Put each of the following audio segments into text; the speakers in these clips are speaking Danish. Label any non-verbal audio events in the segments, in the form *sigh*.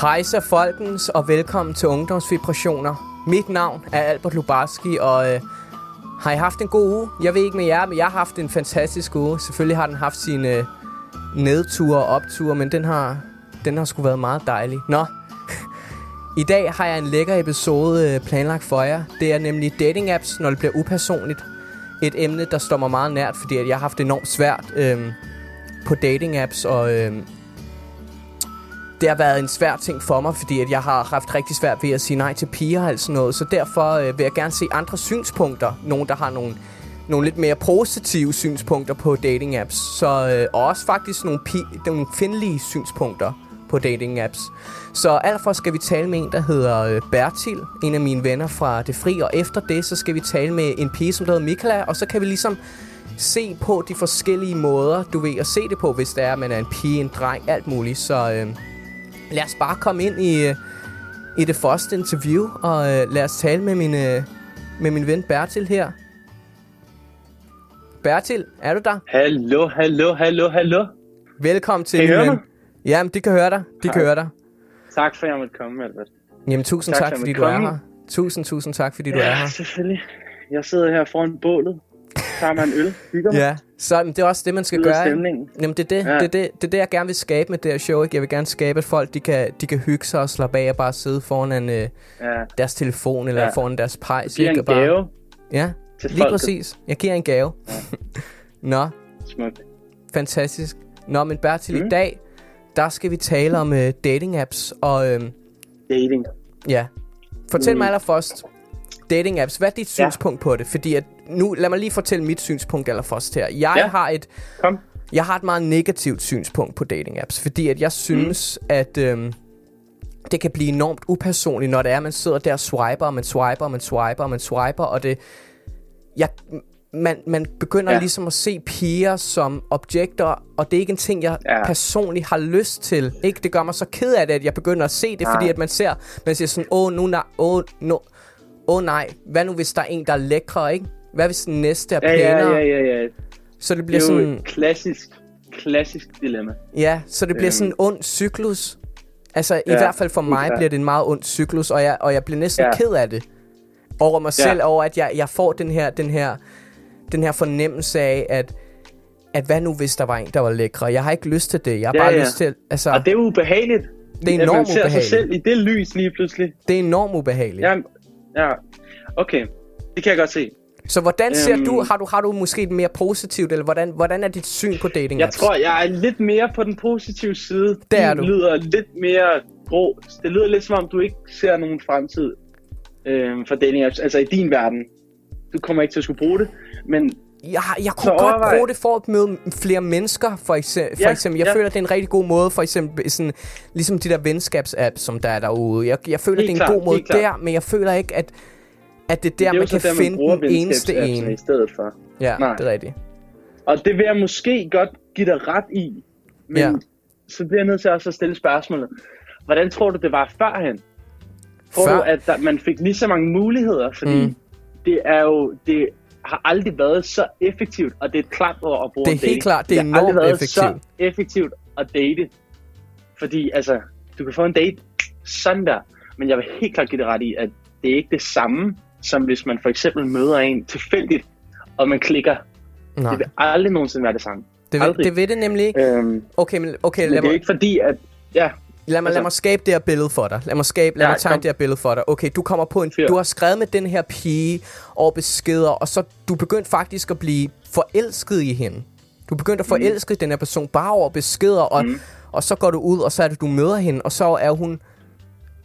Hejsa folkens, og velkommen til Ungdomsvibrationer. Mit navn er Albert Lubarski, og øh, har I haft en god uge? Jeg ved ikke med jer, men jeg har haft en fantastisk uge. Selvfølgelig har den haft sine øh, nedture og opture, men den har, den har sgu været meget dejlig. Nå, *laughs* i dag har jeg en lækker episode øh, planlagt for jer. Det er nemlig dating apps, når det bliver upersonligt. Et emne, der står mig meget nært, fordi at jeg har haft det enormt svært øh, på dating apps, og... Øh, det har været en svær ting for mig, fordi at jeg har haft rigtig svært ved at sige nej til piger og sådan noget. Så derfor øh, vil jeg gerne se andre synspunkter. Nogen, der har nogle, nogle lidt mere positive synspunkter på dating apps. Så, øh, og også faktisk nogle, pi- nogle kvindelige synspunkter på dating apps. Så allerførst skal vi tale med en, der hedder øh, Bertil, en af mine venner fra Det Fri. Og efter det, så skal vi tale med en pige, som hedder Michaela. Og så kan vi ligesom se på de forskellige måder, du ved, at se det på, hvis det er, at man er en pige, en dreng, alt muligt. Så... Øh, lad os bare komme ind i, øh, i det første interview, og uh, lad os tale med min, uh, med min ven Bertil her. Bertil, er du der? Hallo, hallo, hallo, hallo. Velkommen til, kan min høre ven. Jamen, de kan høre dig. De Hej. kan høre dig. Tak for, at jeg måtte komme, Albert. Jamen, tusind Tak tak, for, fordi du jeg er her. Tusind, tusind tak, fordi du ja, er her. selvfølgelig. Jeg sidder her foran bålet, tager en øl, hygger Ja, så men det er også det, man skal gøre. stemningen. Jamen, det er det, Ja. det, er det, det er det, jeg gerne vil skabe med det her show. Ikke? Jeg vil gerne skabe, at folk de kan, de kan hygge sig og slappe af og bare sidde foran en, øh, Ja, deres telefon eller Ja. foran deres pejs. giver ikke? en bare, gave Ja, til lige folket. præcis. Jeg giver en gave. *laughs* Nå, Smukt. fantastisk. Nå, men Bertil, mm. i dag, der skal vi tale om øh, dating apps. Og øh, Dating. ja, fortæl Mm. mig allerførst, dating apps, hvad er dit Ja. synspunkt på det? Fordi at nu, lad mig lige fortælle mit synspunkt allerførst her. Jeg Ja. har et Kom. jeg har et meget negativt synspunkt på dating apps, fordi at jeg synes, mm. at øhm, det kan blive enormt upersonligt, når det er, at man sidder der og swiper, og man swiper, og man swiper, og man swiper, og det... Jeg, man, man begynder ja. Ligesom at se piger som objekter, og det er ikke en ting, jeg ja. Personligt har lyst til. Ikke? Det gør mig så ked af det, at jeg begynder at se det, Nej. fordi at man ser, man siger sådan, åh, nu nej, åh, no, åh nej, hvad nu hvis der er en, der er lækre, ikke? Hvad hvis den næste er Ja, ja, pænere? ja, ja, ja. Så det Det bliver er jo sådan... et klassisk, klassisk dilemma. Ja, så det bliver Øhm. sådan en ond cyklus. Altså i Ja, hvert fald for mig klart. bliver det en meget ond cyklus, og jeg, og jeg bliver næsten Ja. ked af det. Over mig Ja. selv, over at jeg, jeg får den her, den her, den her fornemmelse af, at, at hvad nu hvis der var en, der var lækre? Jeg har ikke lyst til det. Jeg har Ja, bare ja. lyst til, altså, Og det er ubehageligt. Det er enormt ser sig ubehageligt. selv i det lys lige pludselig. det er enormt ubehageligt. Ja, ja. Okay, det kan jeg godt se. Så hvordan ser Øhm. du, har du, har du måske et mere positivt, eller hvordan, hvordan er dit syn på dating Jeg apps? tror, jeg er lidt mere på den positive side. Det er Du lyder lidt mere grå. Det lyder lidt som om, du ikke ser nogen fremtid øh, for dating apps. Altså i din verden. Du kommer ikke til at skulle bruge det. Men Jeg, jeg kunne Så godt overvej- bruge det for at møde flere mennesker, for eksempel. For Ja, eksempel. Jeg ja. føler, det er en rigtig god måde, for eksempel, sådan, ligesom de der venskabs-apps, som der er derude. Jeg, jeg føler, Helt det er en klart, god måde der, men jeg føler ikke, at, at det er der, det er man kan der, man finde bruger den eneste en. i stedet for. Ja, Nej. det er rigtigt. Og det vil jeg måske godt give dig ret i. Men Ja. så bliver jeg nødt til også at stille spørgsmålet. Hvordan tror du, det var førhen? Tror Før- du, at der, man fik lige så mange muligheder? Fordi Mm. det er jo... Det har aldrig været så effektivt, og det er et klart ord at bruge Det er helt klart, det er har aldrig enormt været effektivt. så effektivt at date. Fordi altså, du kan få en date sådan der, men jeg vil helt klart give det ret i, at det er ikke det samme, som hvis man for eksempel møder en tilfældigt, og man klikker. Nej, Det vil aldrig nogensinde være det samme. det, vil, aldrig. det vil det nemlig ikke. Øhm, Okay, men, okay men lad, det er mig, ikke fordi, at... Ja, lad, mig, lad altså- mig skabe det her billede for dig. Lad mig, skabe, lad Ja, mig tegne kom. det her billede for dig. Okay, du kommer på en... Fyr. Du har skrevet med den her pige over beskeder, og så du begyndt faktisk at blive forelsket i hende. Du begyndte at forelske den her person bare over beskeder, og, Mm. og så går du ud, og så er det, du møder hende, og så er hun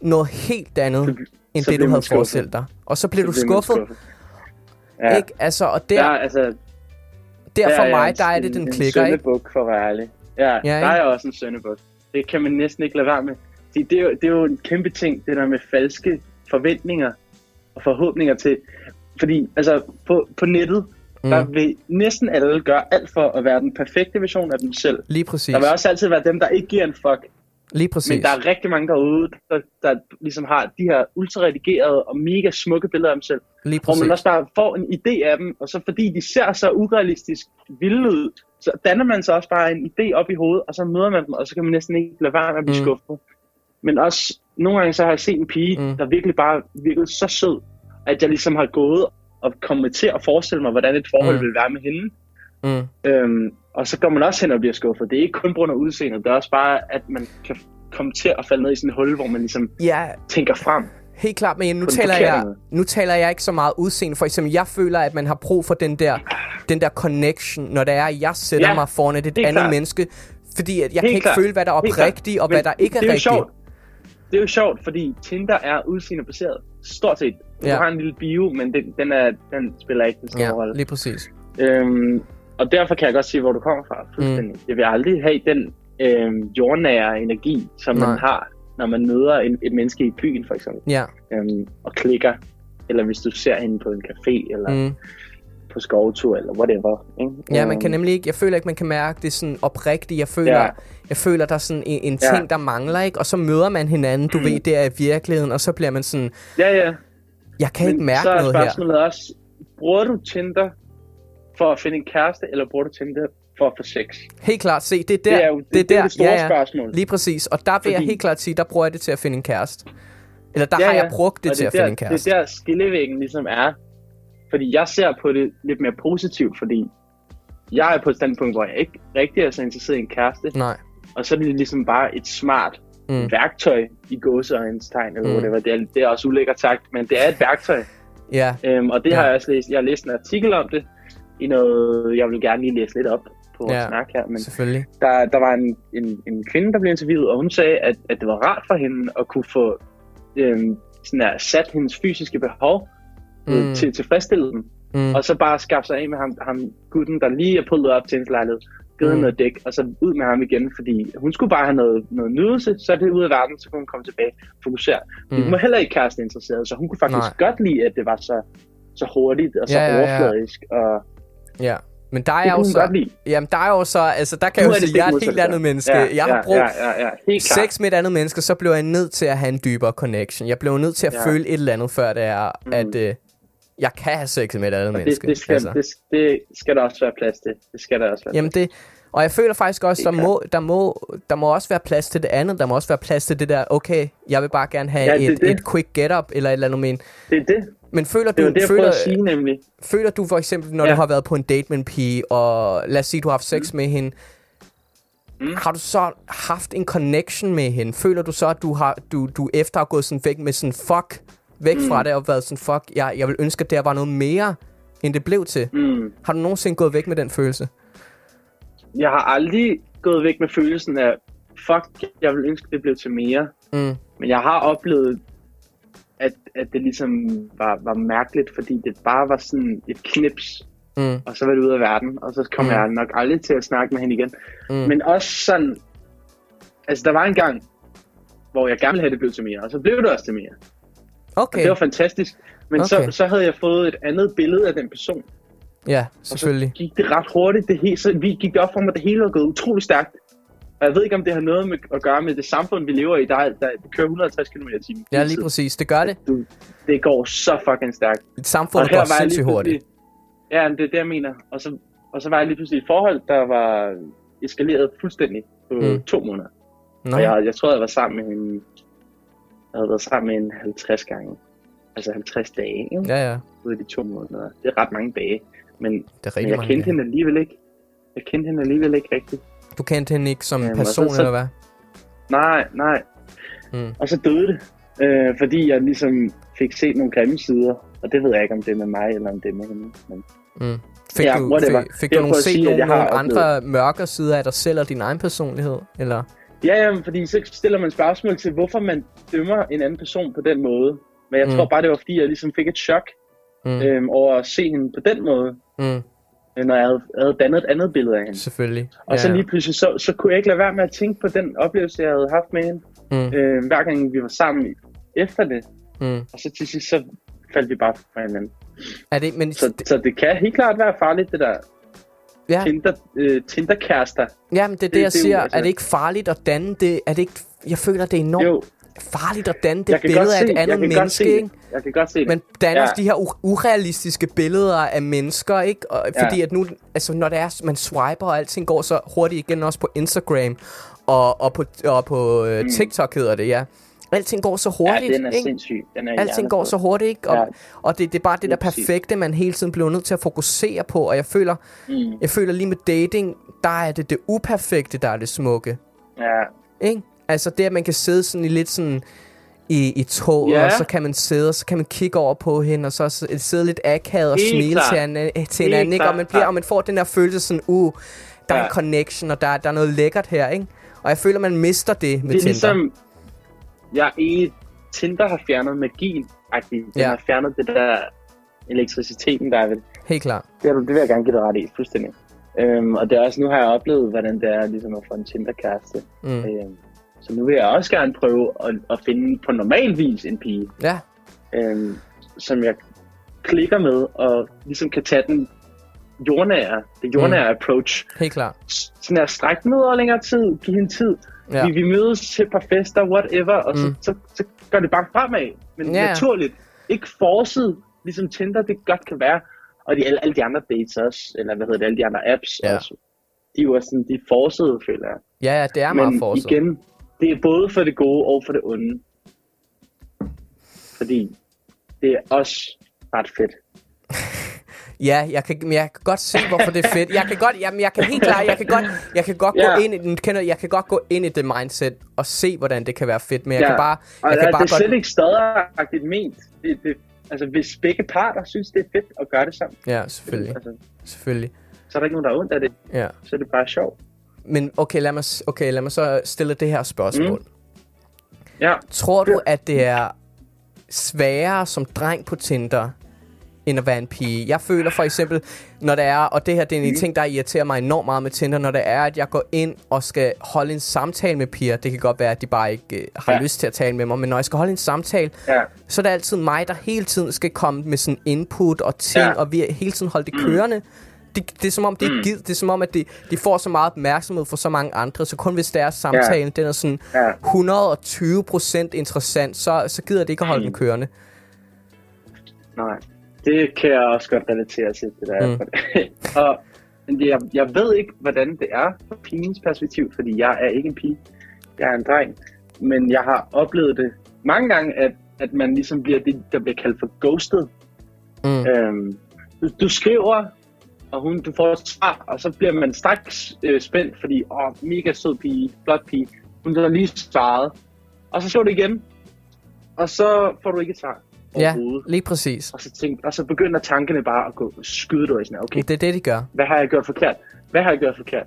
noget helt andet, Så- end så det, du havde skuffet. forestillet dig. Og så bliver så du man skuffet, Ja. ikke? Altså, og Der, der, er, altså, der for mig, en- der er det, den en, klikker, en ikke? for at være ærlig. Ja, Ja, der ikke? er også en søndebuk. Det kan man næsten ikke lade være med. Fordi det er, jo, det er jo en kæmpe ting, det der med falske forventninger og forhåbninger til. Fordi altså, på, på nettet, mm. der vil næsten alle gøre alt for at være den perfekte version af dem selv. Lige præcis. Der vil også altid være dem, der ikke giver en fuck. Lige præcis. Men der er rigtig mange derude, der, der ligesom har de her ultra-redigerede og mega smukke billeder af dem selv. Lige Hvor præcis. man også bare får en idé af dem, og så fordi de ser så urealistisk vilde ud, så danner man så også bare en idé op i hovedet, og så møder man dem, og så kan man næsten ikke lade være med at blive Mm. skuffet. Men også, nogle gange så har jeg set en pige, Mm. der virkelig bare virkede så sød, at jeg ligesom har gået og kommet til at forestille mig, hvordan et forhold mm. ville være med hende. Mm. Øhm, og så går man også hen og bliver skuffet. Det er ikke kun på grund af udseendet, det er også bare, at man kan komme til at falde ned i sådan et hul, hvor man ligesom Ja, tænker frem. Helt klart, men nu taler, jeg, nu taler jeg ikke så meget udseende. For eksempel, jeg føler, at man har brug for den der, den der connection, når det er, at jeg sætter ja, mig foran et helt andet klart. menneske. Fordi at jeg Helt kan ikke klart. føle, hvad der er oprigtigt, og Men hvad der ikke er, det er jo rigtigt. sjovt. Det er jo sjovt, fordi Tinder er udseendebaseret. Stort set. Du Ja. har en lille bio, men den, den, er, den spiller ikke den store Ja, rolle. lige præcis. Øhm, og derfor kan jeg godt se, hvor du kommer fra. Fuldstændig. Mm. Jeg vil aldrig have den øhm, jordnære energi, som Nej. man har, når man møder en, et menneske i byen, for eksempel. Ja, Øhm, og klikker. Eller hvis du ser hende på en café, eller mm. på skovtur, eller whatever. Ikke? ja, man kan Øhm, nemlig ikke, jeg føler ikke, man kan mærke det sådan oprigtigt. Jeg føler, Ja. jeg føler der er sådan en, en Ja. ting, der mangler, ikke? Og så møder man hinanden, du Mm. ved, det er i virkeligheden, og så bliver man sådan, Ja, ja. jeg kan ikke mærke så er noget her. spørgsmålet også, bruger du Tinder for at finde en kæreste, eller bruger du Tinder for at få sex? Helt klart, se, det er der, det er jo det, det, er der, det store ja, ja. spørgsmål. Lige præcis, og der vil jeg Fordi- helt klart sige, der bruger jeg det til at finde en kæreste. Eller der ja, har jeg brugt det Og til er at finde der, en kæreste. Det er der skillevæggen ligesom er. Fordi jeg ser på det lidt mere positivt, fordi jeg er på et standpunkt, hvor jeg ikke rigtig er så interesseret i en kæreste. Nej. Og så er det ligesom bare et smart Mm. værktøj i gåseøjens tegn, eller Mm. whatever. Det er, det er også ulækkert sagt, men det er et værktøj. Ja, Øhm, og det Ja. ja. har jeg også læst. Jeg har læst en artikel om det, i noget, jeg vil gerne lige læse lidt op på vores Ja. snak her. Men selvfølgelig. der, der var en, en, en kvinde, der blev interviewet, og hun sagde, at, at det var rart for hende at kunne få øhm, sådan her, sat hendes fysiske behov Mm. mm. til tilfredsstillet dem. Mm. Og så bare skaffe sig af med ham, ham gutten, der lige er pullet op til hendes lejlighed, givet Mm. noget dæk, og så ud med ham igen, fordi hun skulle bare have noget, noget nydelse, så er det ud af verden, så kunne hun komme tilbage og fokusere. Mm. Hun var heller ikke kæresten interesseret, så hun kunne faktisk Nej. godt lide, at det var så, så hurtigt og så Ja, ja, ja. overfladisk, og Ja. Men der er jo så... Jamen, der er jo så... Altså, der kan jeg jo sige, jeg er et helt andet menneske. Ja, jeg har brugt ja, ja, ja. Sex med et andet menneske, så blev jeg nødt til at have en dybere connection. Jeg blev nødt til at Ja. føle et eller andet, før det er, Mm. at øh, jeg kan have sex med et andet Og det, menneske. det, skal, altså. det, det skal der også være plads til. Det skal der også være Jamen det, og jeg føler faktisk også, der må, der, må, der må også være plads til det andet. Der må også være plads til det der, okay, jeg vil bare gerne have Ja, det et, det. et quick get-up, eller et eller andet men. Det er det. Men føler Det du, det, jeg føler, sige nemlig. føler du for eksempel, når ja. Ja. du har været på en date med en pige, og lad os sige, du har haft sex mm. med hende, Mm. har du så haft en connection med hende? Føler du så, at du, har, du, du efter har gået sådan væk med sådan fuck, væk mm. fra det, og været sådan fuck, jeg, jeg vil ønske, at det her var noget mere, end det blev til? Mm. Har du nogensinde gået væk med den følelse? Jeg har aldrig gået væk med følelsen af, fuck, jeg vil ønske, det blev til mere. Mm. Men jeg har oplevet, at, at det ligesom var, var mærkeligt, fordi det bare var sådan et knips, Mm. og så var det ud af verden, og så kom Mm. jeg nok aldrig til at snakke med hende igen. Mm. Men også sådan, altså der var en gang, hvor jeg gerne ville have, det blev til mere, og så blev det også til mere. Og Okay, det var fantastisk. Men Okay. så, så havde jeg fået et andet billede af den person. ja, Og selvfølgelig. så gik det ret hurtigt. Det hele, så vi gik det op for mig, det hele var gået utrolig stærkt. Og jeg ved ikke, om det har noget med, at gøre med det samfund, vi lever i. Der, er- der kører 150 km i timen. Ja, lige præcis. Det gør det. Du, det går så fucking stærkt. Samfundet går sindssygt hurtigt. Ja, det er det, jeg mener. Og så, og så var jeg lige pludselig i et forhold, der var eskaleret fuldstændig på Mm. to måneder. Nå, Og jeg, jeg tror, jeg var sammen med en... Jeg havde været sammen med en 50 gange. Altså 50 dage, ikke? ja, ja. Ud af de to måneder. Det er ret mange dage. Men, Det er men jeg kendte dage. hende alligevel ikke. Jeg kendte hende alligevel ikke rigtigt. Du kendte hende ikke som Jamen, person, så- så- eller hvad? Nej, nej. Mm. Og så døde det. Øh, fordi jeg ligesom fik set nogle grimme sider. Og det ved jeg ikke, om det er med mig, eller om det er med hende. Men Mm. Fik Ja, du, fik, fik du nogle set sige, nogle, andre mørke sider af dig selv og din egen personlighed? Eller? Ja, ja, fordi så stiller man spørgsmål til, hvorfor man dømmer en anden person på den måde. Men jeg mm. tror bare, det var fordi, jeg ligesom fik et chok Mm. øhm, over at se hende på den måde, Mm. Når jeg havde, havde dannet et andet billede af hende. Selvfølgelig. Og så lige pludselig, så, så kunne jeg ikke lade være med at tænke på den oplevelse, jeg havde haft med hende, Mm. øh, hver gang vi var sammen efter det. Mm. Og så til sidst, så faldt vi bare fra hinanden. Er det, men, Så, så det kan helt klart være farligt, det der ja, Tinder, øh, Tinder-kærester. ja, men det er det, det- jeg det er siger. altså- Er det ikke farligt at danne det? Er det ikke, jeg føler, det er enormt Jo, farligt at danne det billede af et andet menneske, se ikke? Jeg kan godt se det. Men danner Ja. de her u- urealistiske billeder af mennesker, ikke? Og, Ja. fordi at nu, altså når det er, man swiper, og alting går så hurtigt igen, også på Instagram, og, og på, og på øh, mm. TikTok hedder det, ja. Alting går så hurtigt, Ja, den er ikke? sindssyg. Den er Alting går så hurtigt, ikke? Og, Ja. og det, det er bare det der perfekte, man hele tiden bliver nødt til at fokusere på. Og jeg føler, Mm. jeg føler lige med dating, der er det det uperfekte, der er det smukke. Ja, Ikke? Altså det, at man kan sidde sådan i lidt sådan i, i toget, Ja. og så kan man sidde, og så kan man kigge over på hende, og så sidde lidt akavet og Helt smile til, an, til Helt hinanden, ikke? Og man, bliver, og man får den der følelse sådan, uh, der er Ja. en connection, og der, der er noget lækkert her, ikke? Og jeg føler, man mister det med det er Tinder. ligesom... Ja, i Tinder har fjernet magien. Den Ja. har fjernet det der elektriciteten, der er ved. Helt klart. Det, det vil jeg gerne give dig ret i, fuldstændig. Øhm, og det er også, nu har jeg oplevet, hvordan det er ligesom at få en Tinder-kæreste. Mm. Øhm, så nu vil jeg også gerne prøve at, at finde på normal vis en pige, Ja, øhm, som jeg klikker med, og ligesom kan tage den jordnære, det jordnære mm. approach. helt klart. Sådan at strække den ud over længere tid, give hende tid. Ja. Vi, vi mødes til et par fester, whatever, og mm. så, så, så går det bare fremad. Men ja. naturligt. Ikke forcet, ligesom Tinder det godt kan være. Og de, alle, alle de andre dates også, eller hvad hedder det, alle de andre apps Ja. også. De også sådan, de er forsede, føler jeg. Ja, ja, det er meget Men igen, det er både for det gode og for det onde. Fordi det er også ret fedt. *laughs* Ja, jeg kan, men jeg kan godt se, hvorfor det er fedt. Jeg kan godt, jamen, jeg kan helt klart, jeg kan godt, jeg kan godt Ja. gå ind i den, kender, jeg kan godt gå ind i det mindset og se, hvordan det kan være fedt, men jeg Ja. kan bare, Og jeg jeg kan det bare er slet godt, ikke stadigagtigt ment. Det, det, altså, hvis begge parter synes, det er fedt at gøre det sammen, ja, selvfølgelig, altså, selvfølgelig, så er der ikke nogen, der er ondt af det. ja. Så er det bare sjovt. Men okay, lad mig, okay, lad mig så stille det her spørgsmål. Mm. Ja, Tror du, at det er sværere som dreng på Tinder, end at være en pige? Jeg føler for eksempel, når det er, og det her det er en Mm. ting, der irriterer mig enormt meget med Tinder, når det er, at jeg går ind og skal holde en samtale med piger. Det kan godt være, at de bare ikke øh, har ja. Lyst til at tale med mig, men når jeg skal holde en samtale, ja. så er det altid mig, der hele tiden skal komme med sådan input og ting, ja. Og vi hele tiden holde det kørende. Det, det er som om, det ikke gider. Det er som om, at de, de får så meget opmærksomhed fra så mange andre, så kun hvis deres samtale, ja. den er sådan Ja. 120% interessant, så, så gider det ikke at holde den kørende. Nej, det kan jeg også godt relatere til, det der. Mm. Mm. *laughs* og jeg, jeg ved ikke, hvordan det er fra pigens perspektiv, fordi jeg er ikke en pige. Jeg er en dreng. Men jeg har oplevet det mange gange, at, at man ligesom bliver det, der bliver kaldt for ghosted. Mm. Øhm, du, du skriver, og hun, du får et svar, og så bliver man straks øh, spændt, fordi, åh, mega sød pige, flot pige. Hun har lige svaret. Og så skriver du igen, og så får du ikke et svar Ja, lige præcis. Og så, tænk, og så begynder tankerne bare at gå skyde dig sådan, okay, Det er det, de gør. hvad har jeg gjort forkert? Hvad har jeg gjort forkert?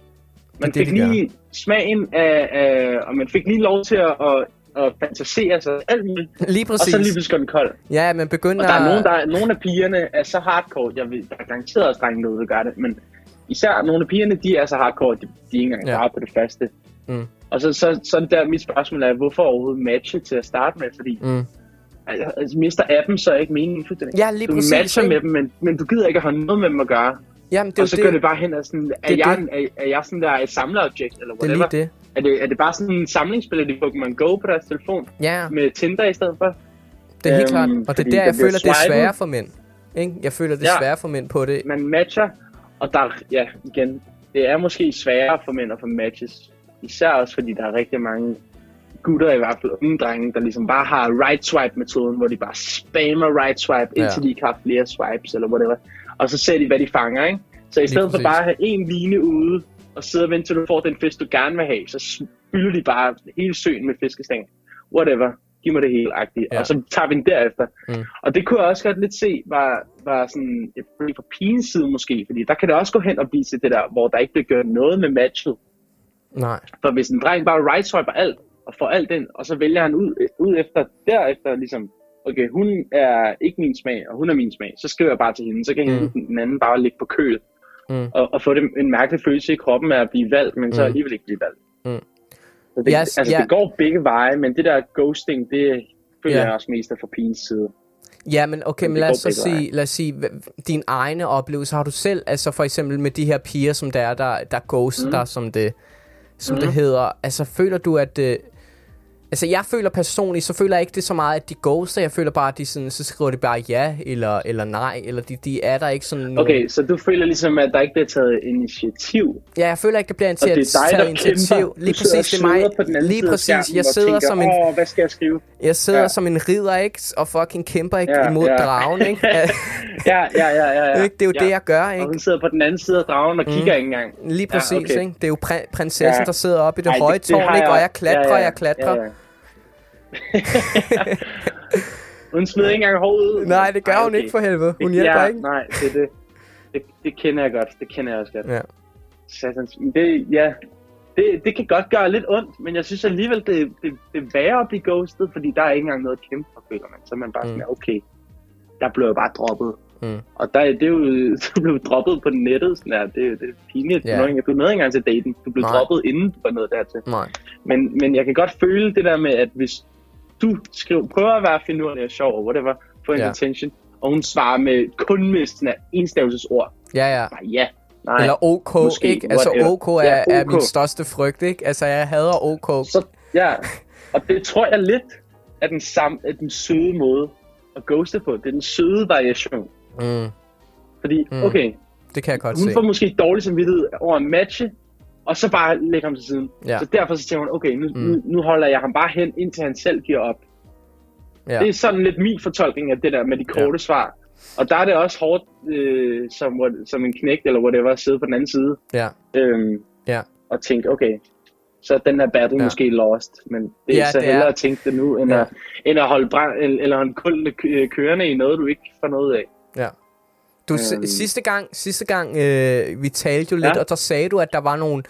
Man Det er det, fik de lige smagen af, af, og man fik lige lov til at, at, at fantasere sig alt muligt. Lige Og præcis. så lige pludselig går den kold. Ja, men begynder... Og der er nogen, der, nogle af pigerne er så hardcore, jeg ved, der er garanteret også drenge derude, der gør det, men især nogle af pigerne, de er så hardcore, de, de er ikke engang Ja. på det faste. Mm. Og så, så, så er det der, mit spørgsmål er, hvorfor overhovedet matche til at starte med, fordi Mm. altså, mister appen så ikke meningen fuldstændig. Ja, lige du præcis, matcher ikke? med dem, men, men du gider ikke at have noget med dem at gøre. Jamen, det og er så jo går det. det bare hen og sådan, er, Det er jeg, det. er, er jeg sådan der et samlerobjekt, eller Det er whatever? lige det. Er det, er det bare sådan en samlingsspil i Pokémon Go på deres telefon, Ja, med Tinder i stedet for? det er helt Øhm, klart. Og det er der, jeg føler, det er sværere for mænd. Ikke? Jeg føler, det er Ja. sværere for mænd på det. Man matcher, og der, ja, igen, det er måske sværere for mænd at få matches. Især også, fordi der er rigtig mange gutter, i hvert fald unge drenge, der ligesom bare har right swipe-metoden, hvor de bare spammer right swipe, Ja. indtil de ikke har flere swipes, eller whatever. Og så ser de, hvad de fanger, ikke? Så i stedet for bare at have en line ude, og sidde og vente til du får den fisk, du gerne vil have, så spylder de bare hele søen med fiskestang. Whatever. Giv mig det hele agtigt. Ja. Og så tager vi den derefter. Mm. Og det kunne jeg også godt lidt se, var, var sådan et problem fra pigens side måske, fordi der kan det også gå hen og blive til det der, hvor der ikke bliver gjort noget med matchet. Nej. For hvis en dreng bare right swiper alt, og får alt ind, og så vælger han ud, ud efter, derefter ligesom, okay, hun er ikke min smag, og hun er min smag, så skriver jeg bare til hende, så kan Mm. mm. den anden bare ligge på køl, Mm. og, og få det, en mærkelig følelse i kroppen af at blive valgt, men så Mm. alligevel ikke blive valgt. Mm. Så det, Yes, altså, ja. det går begge veje, men det der ghosting, det føler Ja. jeg også mest af fra pigens side. Ja, men okay, Men lad os så sige, lad os sige, dine egne oplevelser, har du selv, altså for eksempel med de her piger, som der er, der, der ghoster, Mm. mm. som det, som Mm. det hedder, altså føler du, at, øh, Altså, jeg føler personligt, så føler jeg ikke det så meget, at de ghoster. Jeg føler bare, at de sådan, så skriver de bare ja, eller, eller nej, eller de, de er der ikke sådan nogen... Okay, så du føler ligesom, at der ikke bliver taget initiativ? Ja, jeg føler ikke, der bliver Og det er dig, taget der initiativ. kæmper. Lige præcis, det er og mig. på den anden Lige præcis, skærmen jeg og sidder tænker, som en... Åh, hvad skal jeg skrive? Jeg sidder Ja. ja. som en ridder, ikke? Og fucking kæmper ikke Ja, ja, imod ja. ja. dragen, ikke? *laughs* Ja, Ja, ja, ja, ja. ja. Det er jo ja. det, jeg gør, Og ikke? hun sidder på den anden side af dragen og kigger ikke engang. Lige Ja, præcis, okay. ikke? Det er jo prin- prinsessen, Ja. der sidder oppe i det Ej, høje tårn, ikke? Og jeg klatrer, jeg klatrer. Ja, ja. *laughs* hun smider ikke engang håret ud. Nej, det gør Ej, hun ikke for helvede. Hun hjælper ja, ikke. Nej, det er det. det. Det kender jeg godt. Det kender jeg også godt. Ja. Satans. Det, ja, det, det kan godt gøre lidt ondt, men jeg synes alligevel, det, det, det er værre at blive ghostet, fordi der er ikke engang noget at kæmpe for, føler man. Så er man bare mm. sådan, okay, der blev jeg bare droppet. Mm. Og der, det er jo, *laughs* du blev droppet på nettet, sådan der. Det, det er pinligt. Yeah. du nåede ikke engang til daten. Du blev Nej. droppet, inden du var nået dertil. Nej. Men, men jeg kan godt føle det der med, at hvis du skriver, prøver at være finurlig og sjov, og whatever, få en Ja. attention, og hun svarer med kun med sådan enstavelsesord, Ja, ja. bare ja, nej, Eller OK, Måske, ikke? Altså. OK er, Ja, er OK. min største frygt, ikke? Altså jeg hader OK. så ja, og det tror jeg lidt er den, samme, er den søde måde at ghoste på. Det er den søde variation. Mm, Fordi, Mm. okay, det kan jeg godt hun se. får måske dårlig samvittighed over at matche, og så bare lægge ham til siden. Ja. Så derfor så tænker hun, okay, nu, Mm. nu, nu holder jeg ham bare hen, indtil han selv giver op. Ja. Det er sådan lidt min fortolkning af det der med de korte Ja. svar. Og der er det også hårdt, øh, som, som en knægt eller whatever, at sidde på den anden side Ja. øhm, Ja. og tænke, okay, så er den her battle Ja. måske lost. Men det er Ja, så det hellere er- at tænke det nu, end, Ja. at, end at holde brand, eller, kuldene kø- kørende i noget, du ikke får noget af. Ja. Du, øhm. Sidste gang, sidste gang øh, vi talte jo lidt, Ja. og der sagde du, at der var nogle,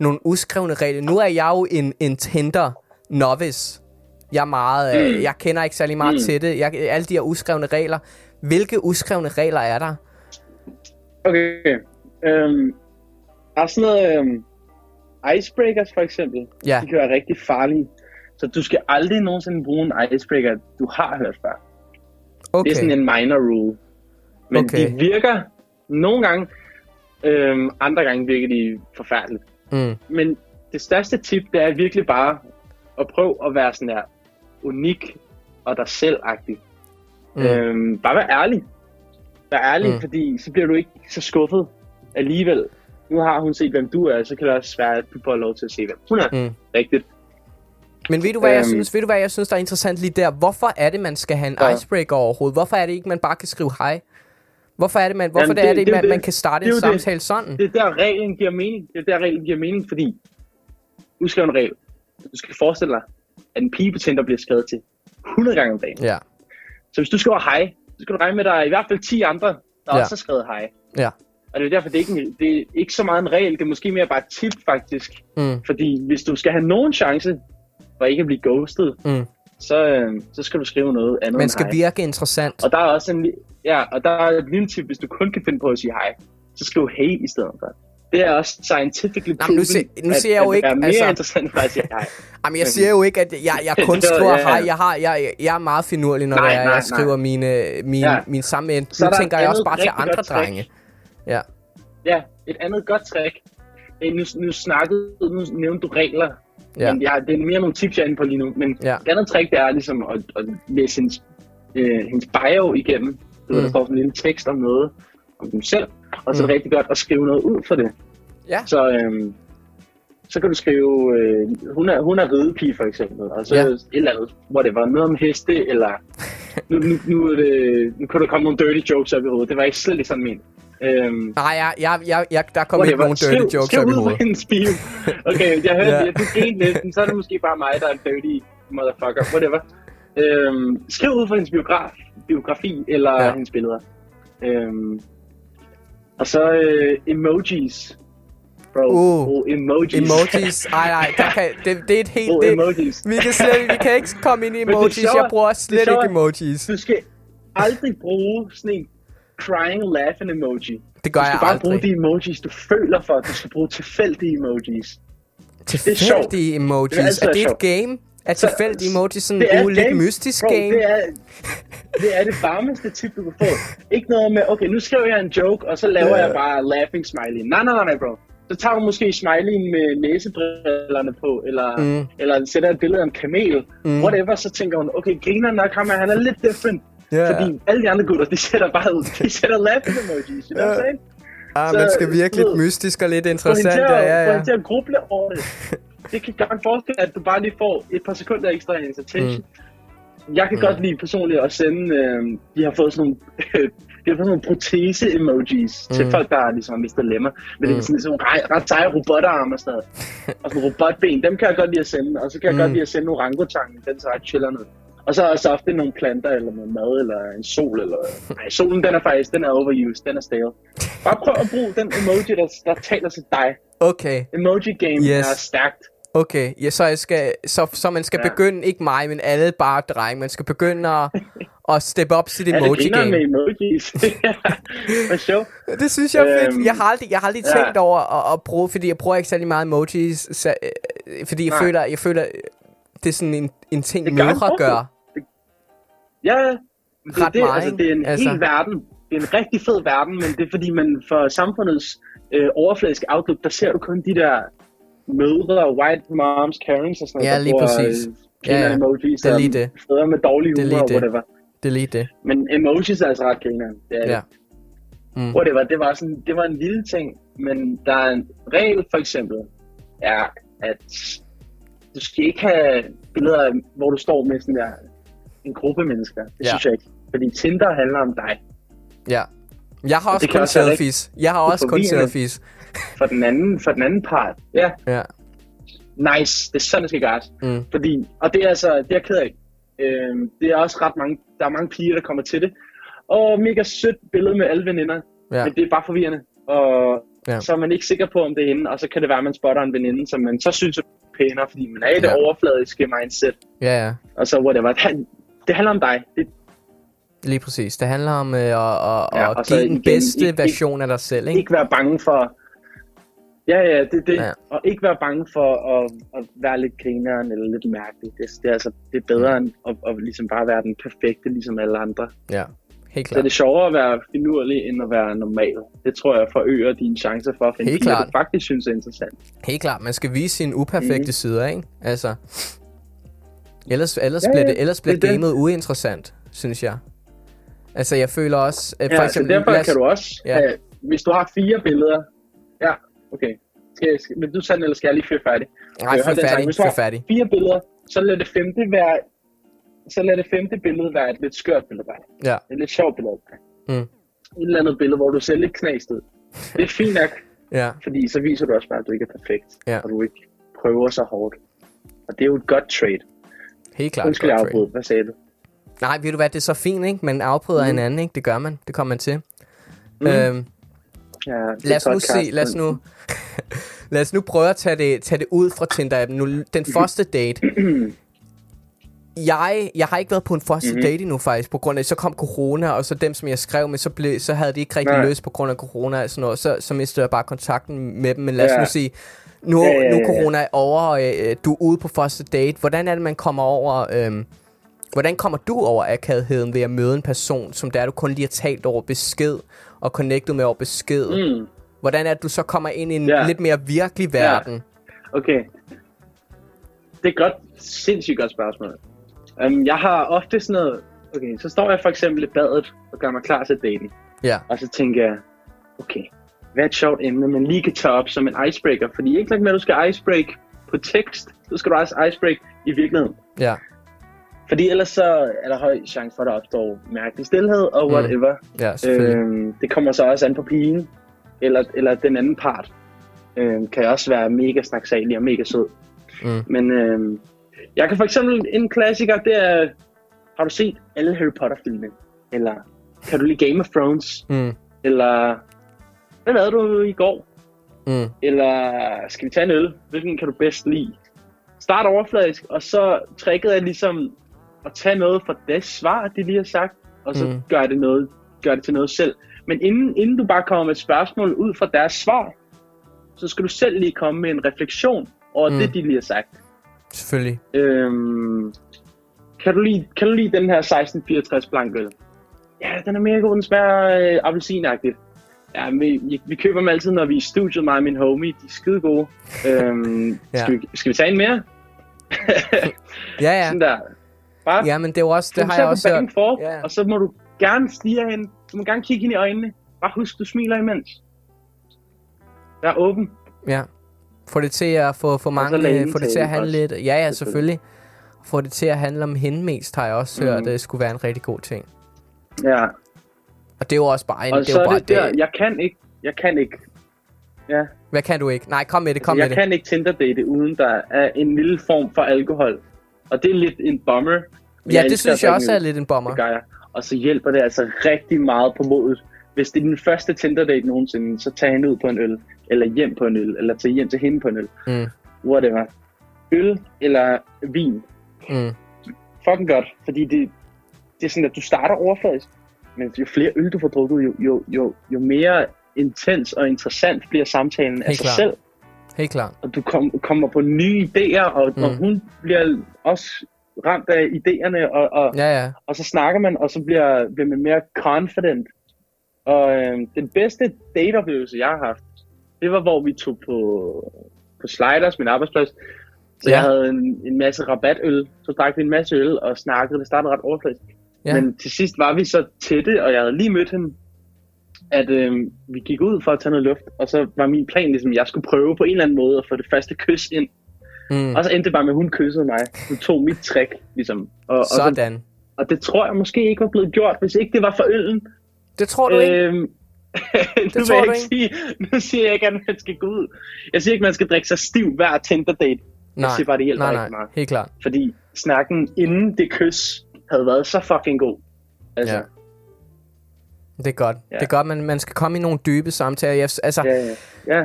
nogle uskrevne regler. Nu er jeg jo en, en Tinder novice. Jeg er meget, øh, Mm. jeg kender ikke særlig meget Mm. til det. Jeg, alle de her uskrevne regler. Hvilke uskrevne regler er der? Okay. Øhm, der er sådan noget... Øhm, icebreakers for eksempel. Ja. De kan være rigtig farlige. Så du skal aldrig nogensinde bruge en icebreaker, du har hørt før. Okay. Det er sådan en minor rule. Men Okay. de virker nogle gange, øhm, andre gange virker de forfærdeligt. Mm. Men det største tip, det er virkelig bare at prøve at være sådan her unik og dig selv-agtig. Mm. Øhm, bare vær ærlig. Vær ærlig, Mm. fordi så bliver du ikke så skuffet alligevel. Nu har hun set, hvem du er, så kan det også være, at du får lov til at se, hvem hun er. Mm. Rigtigt. Men ved du, hvad jeg Øhm. synes? Ved du, hvad jeg synes, der er interessant lige der? Hvorfor er det, man skal have en Ja. icebreaker overhovedet? Hvorfor er det ikke, man bare kan skrive hej? Hvorfor er det, man, hvorfor Jamen, det, er det- det, det er jo man, det. man kan starte Det er en det. samtale sådan? Det er der, reglen giver mening. Det er der, reglen giver mening, fordi du skal en regel. Du skal forestille dig, at en pige på Tinder bliver skrevet til 100 gange om dagen. Ja, Så hvis du skriver hej, så skal du regne med, at der er i hvert fald 10 andre, der Ja. ja. også har skrevet hej. ja. Og det er derfor, det er, ikke, en- det er ikke så meget en regel, det er måske mere bare et tip faktisk. Mm. Fordi hvis du skal have nogen chance for ikke at blive ghostet, Mm. Så, øh, så skal du skrive noget andet Man end skal virke interessant. Og der er også en, ja, og der er et lille tip, hvis du kun kan finde på at sige hej, så skriv hey i stedet for. Det er også scientifically proven, nu se- nu at, siger jeg jo at ikke, det er mere altså- interessant for at sige hej. *laughs* Jamen, jeg siger jo ikke, at jeg, jeg *laughs* kun skriver ja. hej. Jeg, har, jeg, jeg er meget finurlig, når Nej, jeg, nej, jeg nej. skriver mine, mine, Ja. mine samme... Nu Så er der tænker jeg også bare til andre trick. drenge. Ja. Ja, et andet godt trick. Nu, nu snakkede, nu nævnte du regler, Ja. men jeg, det er mere nogle tips, jeg er inde på lige nu. Men Ja. et andet trick, det er ligesom at, at læse hendes, øh, hendes bio igennem. Du ved, Mm. der står sådan en lille tekst om noget, om dem selv, og så er Mm. det rigtig godt at skrive noget ud for det. Ja. Så, øhm, så kan du skrive, øh, hun, er, hun er ridepige for eksempel, og så Ja. ja. et eller andet, whatever, noget om heste, eller *laughs* nu, nu, nu, er det, nu kan der komme nogle dirty jokes op i hovedet. Det var ikke slet ikke sådan ment. Øhm, Nej, jeg, jeg, jeg, jeg, der kom ikke nogen dirty jokes skriv op i hovedet. hendes bio. Okay, jeg hørte Ja. det. Du grinte men så er det måske bare mig, der er en dirty motherfucker. Whatever. Øhm, skriv ud for hendes biograf, biografi eller Ja. hendes billeder. Øhm, og så øh, emojis. Bro, Uh. oh, emojis. Emojis. *laughs* Ej, nej, der kan, det, det er et helt... oh, Det, emojis. vi, kan slet, vi kan ikke komme ind i *laughs* emojis. sjove- Jeg bruger slet det sjove ikke emojis. Du skal aldrig bruge sådan en crying laughing emoji. Det gør du skal jeg bare bruge aldrig. de emojis, du føler for. Du skal bruge tilfældige emojis. Tilfældige emojis. Det er Er det et game? Er tilfældige emojis sådan det er lidt mystisk Bro, game? Det er, det er det varmeste tip, du kan få. Ikke noget med, okay, nu skriver jeg en joke, og så laver Ja. jeg bare laughing smiley. Nej, nej, nej, nej, bro. så tager du måske smileyen med næsebrillerne på, eller, mm. eller sætter et billede af en kamel, mm. whatever, så tænker hun, okay, griner nok ham, han er lidt different. Yeah. Fordi alle de andre gutter, de sætter bare ud, de sætter laughing emojis, you know what I'm saying? Ah, så, man skal virke lidt mystisk og lidt interessant. Få hende til at, ja, ja. til at gruble over det. *laughs* det kan godt forestille, at du bare lige får et par sekunder ekstra af hendes attention. Mm. Jeg kan mm. godt lide personligt at sende, øh, de har fået sådan nogle, *laughs* de har fået sådan nogle protese-emojis mm. til folk, der ligesom har mistet lemmer. Men mm. det er sådan, sådan ret, ret seje robotarme og sådan *laughs* og sådan robotben, dem kan jeg godt lide at sende. Og så kan jeg mm. godt lide at sende nogle orangutangen, den så ret chiller noget. Og så også ofte nogle planter, eller noget mad, eller en sol, eller... Nej, solen, den er faktisk, den er overused, den er stale. Bare prøv at bruge den emoji, der, der taler til dig. Okay. Emoji game yes. er stærkt. Okay, ja, så, jeg skal, så, så man skal ja. begynde, ikke mig, men alle bare drenge, man skal begynde at, at steppe op sit emoji game. med emojis. *laughs* Sjov. Det synes jeg er fedt. Øhm, jeg har aldrig, jeg har aldrig ja. tænkt over at, at bruge, fordi jeg bruger ikke særlig meget emojis, så, fordi jeg Nej. føler, jeg føler, det er sådan en, en ting, mødre gør. Ja, det, Ret det, meget, altså, det er en altså. hel verden. Det er en rigtig fed verden, men det er fordi, man for samfundets øh, overfladiske outlook, der ser du kun de der mødre, white moms, Karens og sådan noget, ja, lige bruger, præcis. Øh, ja, ja. emojis, det er lige det. Fædre med dårlig humor, det er lige det. whatever. Det er lige det. Men emojis er altså ret griner. Det er ja. Mm. Whatever, det var, sådan, det var en lille ting, men der er en regel for eksempel, er, at du skal ikke have billeder, hvor du står med sådan der en gruppe mennesker. Det ja. synes jeg ikke. Fordi Tinder handler om dig. Ja. Jeg har også kun selfies. Jeg har også kun selfies. For den anden, for den anden part. Ja. ja. Nice. Det er sådan, det skal gøres. Mm. Fordi, og det er altså, det er jeg ked af. Øhm, det er også ret mange, der er mange piger, der kommer til det. Og mega sødt billede med alle veninder. Ja. Men det er bare forvirrende. Og ja. så er man ikke sikker på, om det er hende. Og så kan det være, at man spotter en veninde, som man så synes er pænere, fordi man er i det ja. overfladiske mindset. Ja, ja. Og så whatever det handler om dig. Det... Lige præcis. Det handler om øh, at, at, ja, at give den bedste ikke, version af dig selv. Ikke? ikke være bange for... Ja, ja, det, det, ja. og ikke være bange for at, at være lidt grineren eller lidt mærkelig. Det, det, er, altså, det er bedre ja. end at, at, ligesom bare være den perfekte, ligesom alle andre. Ja, helt klart. Så det er sjovere at være finurlig, end at være normal. Det tror jeg forøger dine chancer for at finde helt klart. du faktisk synes er interessant. Helt klart. Man skal vise sine uperfekte mm. sider, ikke? Altså, Ellers, ellers ja, bliver, det, ellers bliver det gamet det. uinteressant, synes jeg. Altså, jeg føler også... At ja, for eksempel, så derfor kan du også... Ja. Have, hvis du har fire billeder... Ja, okay. Skal, skal, men du sagde, eller skal jeg lige fyre færdig? Nej, fyr færdig, hvis du har færdig. fire billeder, så lad det femte være... Så lad det femte billede være et lidt skørt billede af Ja. Et lidt sjovt billede Mm. Et eller andet billede, hvor du ser lidt knæst ud. Det er fint nok. ja. Fordi så viser du også bare, at du ikke er perfekt. Ja. Og du ikke prøver så hårdt. Og det er jo et godt trade. Helt klart. Undskyld, jeg afbrød. Hvad sagde du? Nej, ved du hvad, det er så fint, ikke? Man afbryder mm. hinanden, ikke? Det gør man. Det kommer man til. Mm. Øhm, ja, lad os nu se, lad os nu, *laughs* lad os nu prøve at tage det, tage det ud fra Tinder-appen. Nu, den første date. *clears throat* jeg, jeg har ikke været på en første mm-hmm. date endnu faktisk, på grund af, så kom corona, og så dem, som jeg skrev med, så, blev, så havde de ikke rigtig løst på grund af corona og sådan noget, så, så mistede jeg bare kontakten med dem, men lad os ja. nu sige, nu, ja. nu corona er over, øh, du er ude på første date. Hvordan er det, man kommer over... Øh, hvordan kommer du over akavheden ved at møde en person, som der du kun lige har talt over besked, og connectet med over besked? Mm. Hvordan er det, du så kommer ind i en ja. lidt mere virkelig verden? Ja. Okay. Det er godt, sindssygt godt spørgsmål. Um, jeg har ofte sådan noget... Okay, så står jeg for eksempel i badet og gør mig klar til daten. Ja. Og så tænker jeg, okay, hvad er et sjovt emne, man lige kan tage op som en icebreaker. Fordi ikke nok med, at du skal icebreak på tekst, så skal du også icebreak i virkeligheden. Ja. Fordi ellers så er der høj chance for, at der opstår mærkelig stillhed og mm. whatever. Mm. Ja, øhm, det kommer så også an på pigen, eller, eller den anden part. Øhm, kan også være mega snaksalig og mega sød. Mm. Men øhm, jeg kan for eksempel, en klassiker, det er, har du set alle Harry Potter-filmene? Eller kan du lide Game of Thrones? Mm. Eller hvad lavede du i går? Mm. Eller skal vi tage en øl? Hvilken kan du bedst lide? Start overfladisk, og så tricket er ligesom at tage noget fra det svar, de lige har sagt, og så mm. gør, det noget, gør det til noget selv. Men inden, inden du bare kommer med et spørgsmål ud fra deres svar, så skal du selv lige komme med en refleksion over mm. det, de lige har sagt. Selvfølgelig. Øhm, kan, du lide, kan du lide den her 1664 blank øl? Ja, den er mere god, den smager øh, appelsinagtigt. Ja, vi, vi, vi køber dem altid, når vi er i studiet, mig og min homie. De er skide gode. øhm, *laughs* Ja. skal, vi, skal vi tage en mere? *laughs* Ja, ja. Sådan der. Bare Ja, men det er jo også, det har jeg også hørt. forth, Ja. og så må du gerne stige hende. Du må gerne kigge hende i øjnene. Bare husk, du smiler imens. Vær åben. Ja. Få det til at få, få mange, få det til at handle lidt. Ja, ja, selvfølgelig. Få det til at handle om hende mest, har jeg også hørt, Mhm. det skulle være en rigtig god ting. Ja, Og det er jo også bare en, og det er så jo er bare det der, jeg kan ikke, jeg kan ikke, ja, Hvad kan du ikke? Nej, kom med det, kom med jeg det. kan ikke Tinder date, uden der er en lille form for alkohol. Og det er lidt en bummer. Ja, det synes jeg også er lidt en bomber. Det gør jeg. Og så hjælper det altså rigtig meget på modet. Hvis det er din første Tinder date nogensinde, så tag hende ud på en øl. Eller hjem på en øl. Eller tag hjem til hende på en øl. Mm. Whatever. Øl eller vin. Mm. Fucking godt. Fordi det, det er sådan, at du starter overfladisk. Men jo flere øl du får drukket, jo, jo, jo, jo mere intens og interessant bliver samtalen af Helt sig klart. selv. Helt klart. Og du kom, kommer på nye idéer, og, mm. og hun bliver også ramt af idéerne, og, og, Ja, ja. og så snakker man, og så bliver, bliver man mere confident. Og øh, den bedste dateoplevelse, jeg har haft, det var, hvor vi tog på, på Sliders, min arbejdsplads. Så Ja. jeg havde en, en masse rabatøl. Så drak vi en masse øl og snakkede. Det startede ret overfladisk. Ja. Men til sidst var vi så tætte, og jeg havde lige mødt hende, at øh, vi gik ud for at tage noget luft. Og så var min plan ligesom, at jeg skulle prøve på en eller anden måde at få det første kys ind. Mm. Og så endte det bare med, at hun kyssede mig. Hun tog mit trick, ligesom. Og, og, så, Sådan. og det tror jeg måske ikke var blevet gjort, hvis ikke det var for øllen. Det tror du ikke? Øhm, *laughs* *laughs* nu, vil tror jeg du ikke sige, nu siger jeg ikke, at man skal gå ud. Jeg siger ikke, at man skal drikke sig stiv hver Tinder date. Nej, siger bare, det hjælper nej, nej, meget. helt klart. Fordi snakken inden det kys havde været så fucking god. Altså, Ja. Det er godt. Ja. Det er godt, man, man skal komme i nogle dybe samtaler. Altså, ja, ja. ja.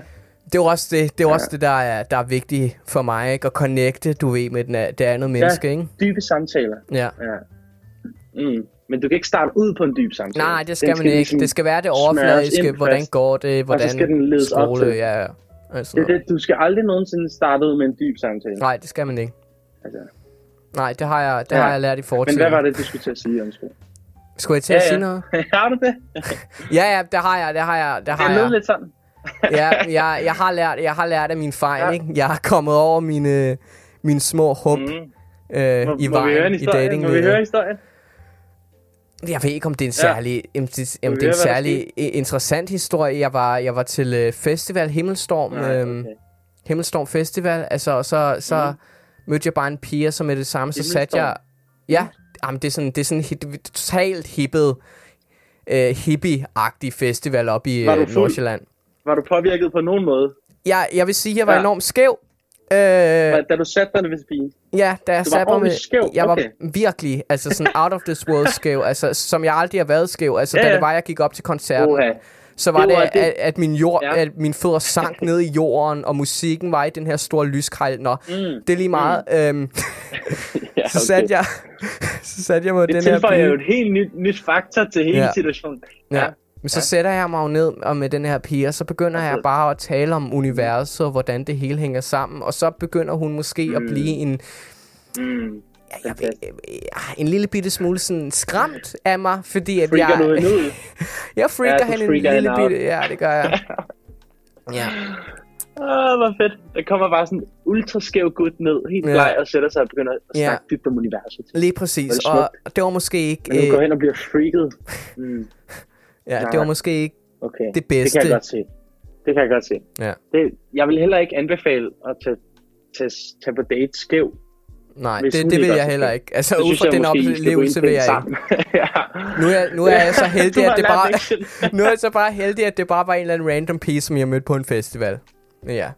det er jo også det, det, er Ja. også det der, er, der er vigtigt for mig, ikke? At connecte, du ved, med den, det andet menneske, ikke? dybe samtaler. Ja. Ja. Mm. Men du kan ikke starte ud på en dyb samtale. Nej, det skal Den man ikke. ligesom Det skal være det overfladiske. Hvordan går det? Hvordan skal den ledes op skole? til. Ja, ja. Altså, Det det, du skal aldrig nogensinde starte ud med en dyb samtale. Nej, det skal man ikke. Altså. Nej, det har jeg, det Ja. har jeg lært i Men fortiden. hvad var det, du skulle til at sige, undskyld? Skulle jeg til at sige noget? *laughs* har du det? *laughs* Ja, ja, det har jeg, det har jeg, det Det har lød jeg. lidt sådan. *laughs* Ja, jeg, jeg, har lært, jeg har lært af min fejl, Ja. ikke? Jeg har kommet over mine, mine små hump Mm. øh, Må, i må vejen i dating. Må vi høre historien? Jeg ved ikke, om det er en Ja. særlig, ja. om det, om det er en særlig interessant historie. Jeg var, jeg var til øh, festival, Himmelstorm, Nej, øhm, okay. Himmelstorm Festival, altså, og så, så Mhm. Mødte jeg bare en pige, så med det samme, så satte jeg... Ja, jamen, det er sådan, det er sådan en hi- totalt hippet, øh, hippie-agtig festival op i Var øh? Nordsjælland. Var du påvirket på nogen måde? Jeg, jeg vil sige, at jeg var Ja. enormt skæv. Øh, Da du satte dig ved pigen? ja, da jeg var satte mig med... skæv? Jeg var Okay. virkelig, altså sådan out of this world skæv, altså som jeg aldrig har været skæv. Altså Ja, da ja. det var, jeg gik op til koncerten. Oha. Så var Det det, var det det- at, at, min jord, Ja. ja. at mine fødder sank *laughs* ned i jorden, og musikken var i den her store lyskrejl. Nå, Mm. det er lige meget. Mm. Øhm, *laughs* Ja, *laughs* så satte jeg, så satte jeg mig Det den her tilføjer jo et helt nyt, nyt faktor til hele Ja. situationen. Ja. Men så sætter jeg mig jo ned og med den her pige, og så begynder jeg bare at tale om universet, og hvordan det hele hænger sammen. Og så begynder hun måske at Mm. blive en, Mm. Ja, jeg ved, øh, en lille bitte smule sådan skræmt af mig, fordi at Freaker jeg, hende ud? *laughs* jeg freaker Ja, hende en freaker lille hende out. bitte, ja det gør jeg. *laughs* Ja. Åh, hvor fedt. Der kommer bare sådan en ultraskæv gut ned, helt Ja. bleg, og sætter sig og begynder at Ja. snakke dybt om universet. Lige præcis, det og det var måske ikke, Men hun går øh, hen og bliver freaket. Mm. ja, det Nej. var måske ikke, Okay. Det Det bedste. kan jeg godt se. Det kan jeg godt se. ja, Det, jeg vil heller ikke anbefale at tage, tage, tage på date skæv. Nej, Hvis det, hun det ikke vil jeg er heller ikke. Altså Så ud fra den oplevelse vil jeg ja. Nu er, nu er jeg så *laughs* heldig, at det bare, *laughs* nu er jeg så bare heldig, at det bare var en eller anden random piece, som jeg mødte på en festival. Ja.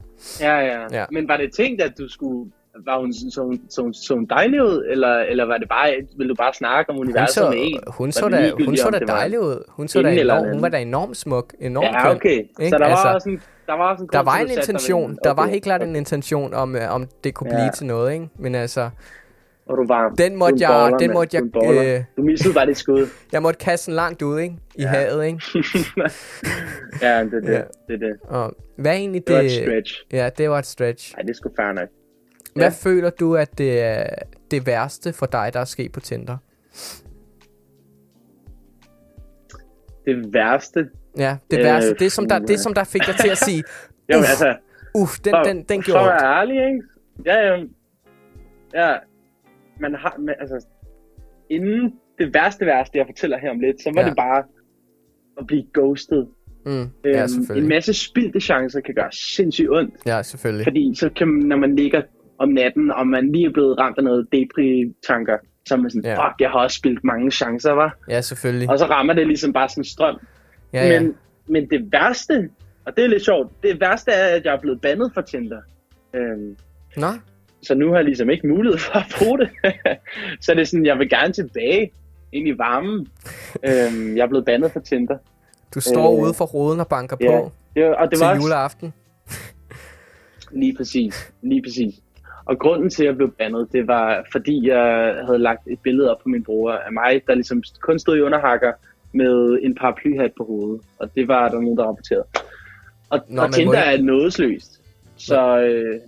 Ja, ja, Ja. Men var det tænkt, at du skulle... Var hun så, hun- så, hun- så hun dejlig ud, eller, eller var det bare, ville du bare snakke om Hun universet så, med en? hun så, da, hun så da dejlig ud. Hun, så da enorm, hun var da enormt smuk. Enormt Ja, køn. okay. Ikke? Så der var Altså, også en, der var en Der var en intention. ved- Der var helt klart en intention om, øh, om det kunne Ja. blive til noget, ikke? Men altså, Og du var... Den måtte jeg- baller, den måtte jeg, Du øh, Du missede bare dit skud. *laughs* jeg måtte kaste den langt ud, ikke? I Ja. havet, ikke? *laughs* ja, det er det. Ja. Det er det. Og hvad er egentlig Det var det... et stretch. Ja, det var et stretch. Nej, det sgu fair nok. Hvad Ja. føler du, at det er det værste for dig, der er sket på Tinder? Det værste, Ja, det øh, værste. Det som, der, det, som der fik dig til at sige, *laughs* jo, uff, altså, uff den, for, den, den gjorde at være ærlig, ikke? Ja, ja. Ja, man har, man, altså, inden det værste værste, jeg fortæller her om lidt, så var ja. det bare at blive ghosted. Mm, ja, øhm, en masse spildte chancer kan gøre sindssygt ondt. Ja, selvfølgelig. Fordi så kan man, når man ligger om natten, og man lige er blevet ramt af noget depri-tanker, så er man sådan, ja. fuck, jeg har også spildt mange chancer, var. Ja, selvfølgelig. Og så rammer det ligesom bare sådan en strøm. Ja, ja. Men, men det værste, og det er lidt sjovt, det værste er, at jeg er blevet bandet fra Tinder. Øhm, Nå? Så nu har jeg ligesom ikke mulighed for at bruge det. *laughs* så det er sådan, jeg vil gerne tilbage ind i varmen. øhm, jeg er blevet bandet fra Tinder. Du står øh, ude for roden og banker ja, på ja, og det til var juleaften. lige præcis, lige præcis. Og grunden til, at jeg blev bandet, det var, fordi jeg havde lagt et billede op på min bror af mig, der ligesom kun stod i underhakker med en paraplyhat på hovedet. Og det var der nogen, der rapporterede. Og, Nå, og Tinder jeg... er nådesløst. Så, øh,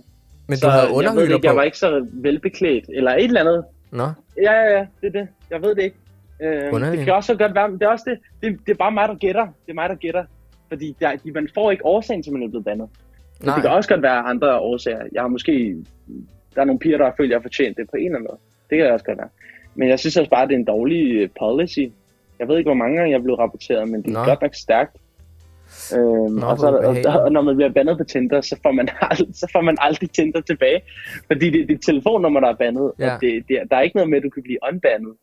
men så du havde jeg, ved ikke, jeg var ikke så velbeklædt, eller et eller andet. Nå, Ja, ja, ja, det er det. Jeg ved det ikke. Øh, det kan også så godt være, men det er også det. Det, det er bare mig, der gætter. Det er mig, der gætter. Fordi der, de, man får ikke årsagen til, man er blevet bandet. Nej. det kan også godt være andre årsager. Jeg har måske... Der er nogle piger, der har følt, at jeg har fortjent det på en eller anden måde. Det kan også godt være. Men jeg synes også bare, at det er en dårlig øh, policy. Jeg ved ikke, hvor mange gange jeg er blevet rapporteret, men det er Nå. godt nok stærkt. Øhm, Nå, og, så, og, og, når man bliver bandet på Tinder, så får man, *laughs* ald- så får man aldrig Tinder tilbage. Fordi det er dit telefonnummer, der er bandet. Ja. Og det, det, der er ikke noget med, at du kan blive unbandet.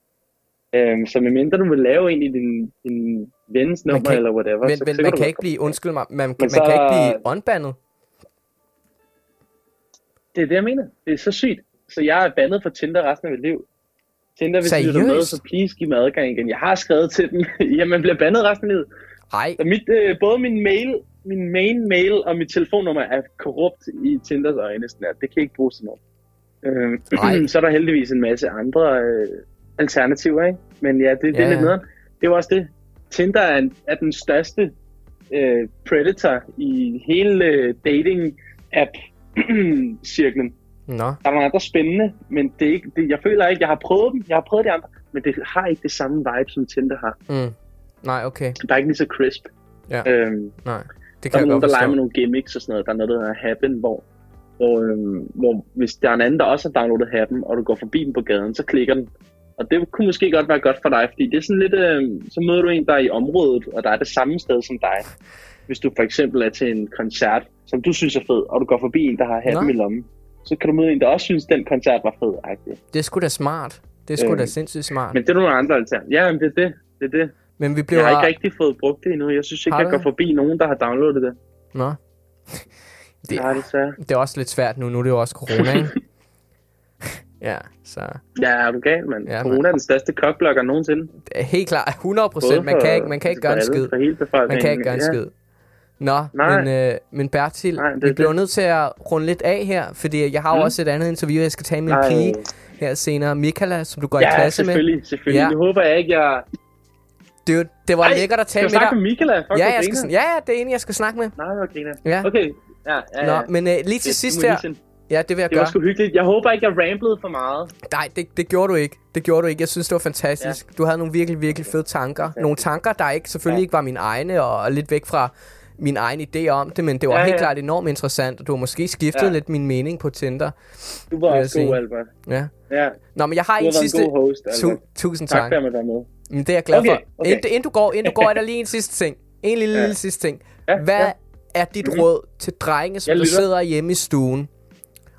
Øhm, så medmindre du vil lave en i din, din vens nummer kan- eller whatever. men, så, men så man kan ikke blive, undskyld mig, man, man Men kan så- ikke blive unbandet. Det er det, jeg mener. Det er så sygt. Så jeg er bandet for Tinder resten af mit liv. Tinder, hvis du lytter med, Seriøst? så please giv mig adgang igen. Jeg har skrevet til dem. *laughs* Jamen, bliver bandet resten af livet. Ej, Så mit, øh, både min mail, min main mail og mit telefonnummer er korrupt i Tinders øjne. Sådan at det kan ikke bruges til noget. Øh, *clears throat* så er der heldigvis en masse andre øh, alternativer, ikke? Men ja, det, det Ja, er lidt nederen. Det jo også det. Tinder er, en, er den største øh, predator i hele øh, dating-app-cirklen. *clears throat* nå. Der er nogle andre spændende, men det er ikke, det, jeg føler ikke, jeg har prøvet dem, jeg har prøvet de andre, men det har ikke det samme vibe, som Tinder har. Mm. Nej, okay. Der er ikke lige så crisp. Ja. Øhm, Nej, det der kan er jeg nogen, der leger med nogle gimmicks og sådan noget. Der er noget, der hedder Happen, hvor, hvor, øhm, hvor hvis der er en anden, der også har downloadet Happen, og du går forbi den på gaden, så klikker den. Og det kunne måske godt være godt for dig, fordi det er sådan lidt, øh, så møder du en, der er i området, og der er det samme sted som dig. Hvis du for eksempel er til en koncert, som du synes er fed, og du går forbi en, der har Happen Nå. i lommen, så kan du møde en, der også synes, den koncert var fed. -agtig. Det er sgu da smart. Det er sgu Øhm, da sindssygt smart. Men det er nogle andre alternativer. Ja, men det er det. Det er det. Men vi bliver... Jeg har ikke rigtig fået brugt det endnu. Jeg synes ikke, Har jeg går forbi nogen, der har downloadet det. Nå. *laughs* Det, Nej, desværre. det er også lidt svært nu. Nu er det jo også corona, ikke? *laughs* *laughs* ja, så... Ja, er du gal, mand? Ja, Ja. Corona er den største kokblokker nogensinde. det er Helt klart, 100 procent. Man kan ikke, man kan ikke gøre en skid. For hele befolkningen. Man kan ikke gøre en ja. skid. Nå, Nej. men, øh, men Bertil, Nej, det vi er bliver det. nødt til at runde lidt af her, fordi jeg har Mm. også et andet interview, jeg skal tage med en pige her senere. Michaela, som du går i Ja, klasse med. selvfølgelig, selvfølgelig. Ja. Ja. Det håber jeg ikke, jeg... Det, det var Ej, lækkert at Skal tale jeg med snakke dig. med Michaela? Fuck, Ja, hvor jeg skal, griner. sn- ja, ja, det er en, jeg skal snakke med. Nej, hvor griner. Ja. Okay. Ja, ja, ja. Nå, men øh, lige til Det- sidst du her. Ja, det vil jeg Det var gøre. sgu hyggeligt. Jeg håber ikke, jeg ramblede for meget. Nej, det, det gjorde du ikke. Det gjorde du ikke. Jeg synes, det var fantastisk. Ja. Du havde nogle virkelig, virkelig fede tanker. Nogle tanker, der ikke selvfølgelig Ja. ikke var mine egne, og lidt væk fra min egen idé om det, men det var Ja, helt ja. klart enormt interessant, og du har måske skiftet Ja. lidt min mening på Tinder. Du var også god, sige. Albert. Ja. Ja, Nå, men jeg har du en har sidste... en god host. Tu- tusind Tak tak. for, at var med. Men det er jeg glad Okay, for. okay. Inden, inden, du går, inden du går, er der lige en *laughs* sidste ting. En lille, Ja. lille sidste ting. Ja, Hvad ja. er dit Mhm. råd til drenge, som der sidder hjemme i stuen,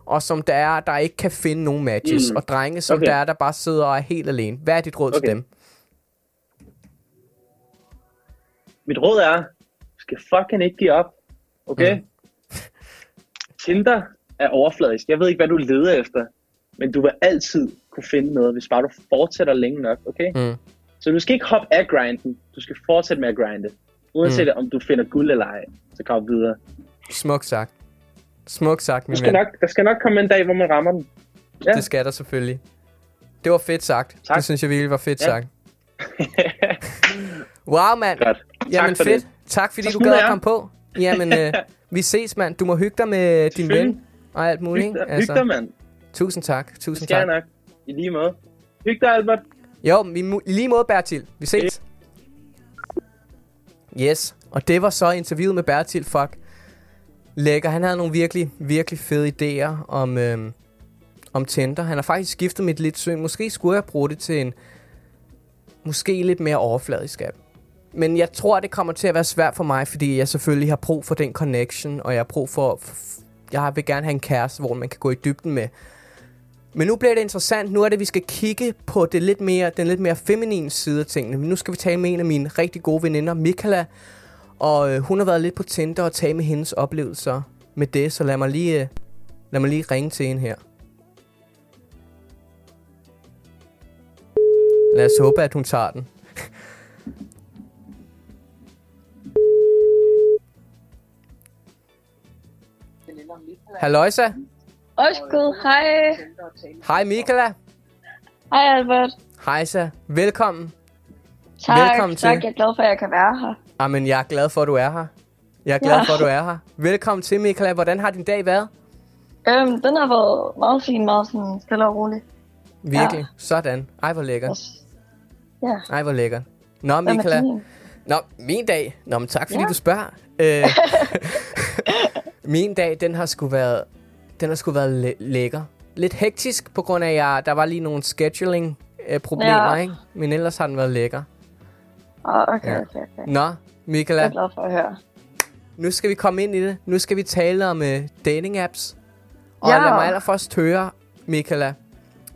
og som der er, der ikke kan finde nogen matches, Mm. og drenge, som Okay. der er, der bare sidder og er helt alene. Hvad er dit råd til Okay. dem? Mit råd er, skal fucking ikke give op. Okay? Mm. *laughs* Tinder er overfladisk. Jeg ved ikke, hvad du leder efter. Men du vil altid kunne finde noget, hvis bare du fortsætter længe nok. Okay? Mm. Så du skal ikke hoppe af grinden. Du skal fortsætte med at grinde. Uanset mm. om du finder guld eller ej, så kom videre. Smukt sagt. Smukt sagt, min skal, ven. nok, der skal nok komme en dag, hvor man rammer den. Ja. Det skal der selvfølgelig. Det var fedt sagt. Tak. Det synes jeg virkelig var fedt Ja. sagt. *laughs* Wow, mand. Godt. Jamen for fedt. det. Tak fordi du gad at komme på. Jamen, øh, vi ses, mand. Du må hygge dig med din ven og alt muligt. Hyg ikke? dig, hyg dig, mand. tusind tak. Tusind tak. nok. I lige måde. Hyg dig, Albert. Jo, vi, mu- i lige måde, Bertil. Vi ses. Yes, og det var så interviewet med Bertil Fuck. Lækker, han havde nogle virkelig, virkelig fede idéer om, øhm, om Tinder. Han har faktisk skiftet mit lidt syn. Måske skulle jeg bruge det til en, måske lidt mere overfladisk app. Men jeg tror, det kommer til at være svært for mig, fordi jeg selvfølgelig har brug for den connection, og jeg har brug for, jeg vil gerne have en kæreste, hvor man kan gå i dybden med. Men nu bliver det interessant. Nu er det, at vi skal kigge på det lidt mere, den lidt mere feminine side af tingene. Nu skal vi tale med en af mine rigtig gode veninder, Mikala. Og øh, hun har været lidt på Tinder og tale med hendes oplevelser med det. Så lad mig lige, øh, lad mig lige ringe til hende her. Lad os håbe, at hun tager den. Halløjsa. Årskud, hej. Hej Michaela. Hej Albert. Hej så. Velkommen. Tak, Velkommen tak. til. Jeg er glad for, at jeg kan være her. Amen, jeg er glad for, at du er her. Jeg er glad Ja. for, at du er her. Velkommen til, Michaela. Hvordan har din dag været? Øhm, den har været meget fin, meget sådan stille og rolig. Virkelig. Ja. Sådan. Ej, hvor lækkert. Yes. Ja, Ej, hvor lækkert. Nå, Michaela. Nå, min dag. Nå, men tak fordi Ja. du spørger. Øh, *laughs* min dag, den har sgu været, den har sgu været læ- lækker. Lidt hektisk, på grund af, at jeg, der var lige nogle scheduling øh, problemer, Ja. ikke? Men ellers har den været lækker. Oh, okay, Ja. okay, okay. Nå, Jeg Michaela, er glad for at høre. nu skal vi komme ind i det. Nu skal vi tale om uh, dating apps. Og Ja. lad mig allerførst høre, Michaela,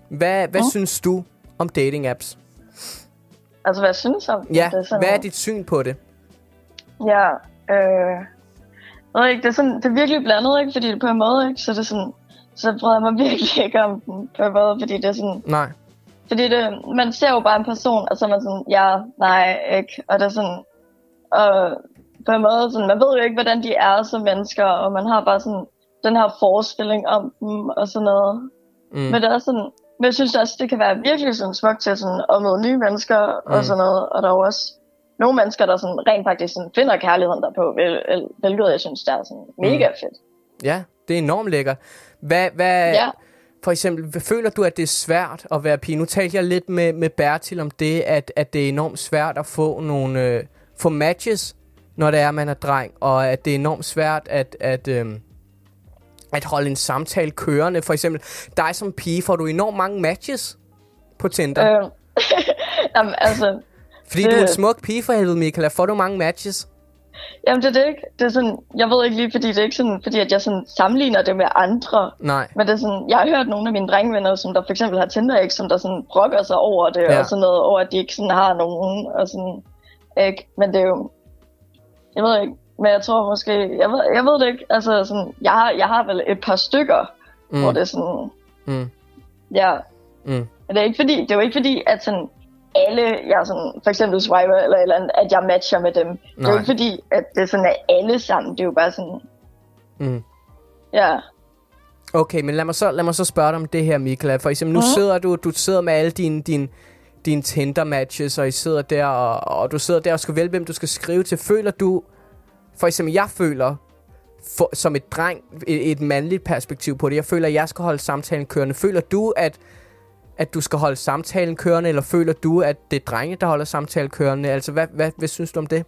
hvad, hvad Mm. synes du om dating apps? Altså, hvad jeg synes om Ja, det? hvad er dit syn på det? Ja, øh... Jeg ved ikke, det er, sådan, det er virkelig blandet, ikke? Fordi det på en måde, ikke? Så det er sådan... Så bryder jeg *laughs* mig virkelig ikke om den på en måde, fordi det er sådan... Nej. Fordi det, man ser jo bare en person, og så er man sådan, ja, nej, ikke. Og det er sådan, og på en måde, sådan, man ved jo ikke, hvordan de er som mennesker, og man har bare sådan den her forestilling om dem, og sådan noget. Mm. Men det er sådan, men jeg synes også, det kan være virkelig sådan smukt til sådan, at møde nye mennesker, mm. Og sådan noget. Og der er jo også nogle mennesker, der sådan, rent faktisk sådan, finder kærligheden derpå, hvil- hvil- hvilket jeg synes, der er sådan mega fedt. Ja, det er enormt lækkert. Hvad, hvad, Ja. For eksempel, føler du, at det er svært at være pige? Nu talte jeg lidt med, med Bertil om det, at, at det er enormt svært at få nogle øh, få matches, når det er, man er dreng, og at det er enormt svært at, at, øh, at holde en samtale kørende. For eksempel, dig som pige, får du enormt mange matches på Tinder. Øh, *laughs* jamen, altså, Fordi du er en det- smuk pige for helvede, Michaela. Får du mange matches? Jamen det er det ikke. Det er sådan, jeg ved ikke lige, fordi det er ikke sådan, fordi at jeg sådan sammenligner det med andre. Nej. Men det er sådan, jeg har hørt nogle af mine drengvenner, som der for eksempel har Tinder, ikke, som der sådan brokker sig over det, Ja. og sådan noget, over at de ikke sådan har nogen, og sådan, ikke. Men det er jo, jeg ved ikke, men jeg tror måske, jeg ved, jeg ved det ikke, altså sådan, jeg har, jeg har vel et par stykker, mm. hvor det er sådan, Mm. ja, Mm. men det er ikke fordi, det er jo ikke fordi, at sådan, alle, jeg sådan, for eksempel swiper eller eller andet, at jeg matcher med dem. Det er Nej. jo ikke fordi, at det er sådan, at alle sammen, det er jo bare sådan, Mm. ja, Okay, men lad mig så, lad mig så spørge dig om det her, Michaela. For eksempel, nu Mhm. sidder du, du sidder med alle dine, dine, dine Tinder-matches, og I sidder der, og, og du sidder der og skal vælge, hvem du skal skrive til. Føler du, for eksempel, jeg føler, for, som et dreng, et, et mandligt perspektiv på det, jeg føler, at jeg skal holde samtalen kørende. Føler du, at, at du skal holde samtalen kørende, eller føler du, at det er drenge, der holder samtalen kørende? Altså, hvad, hvad, hvad synes du om det?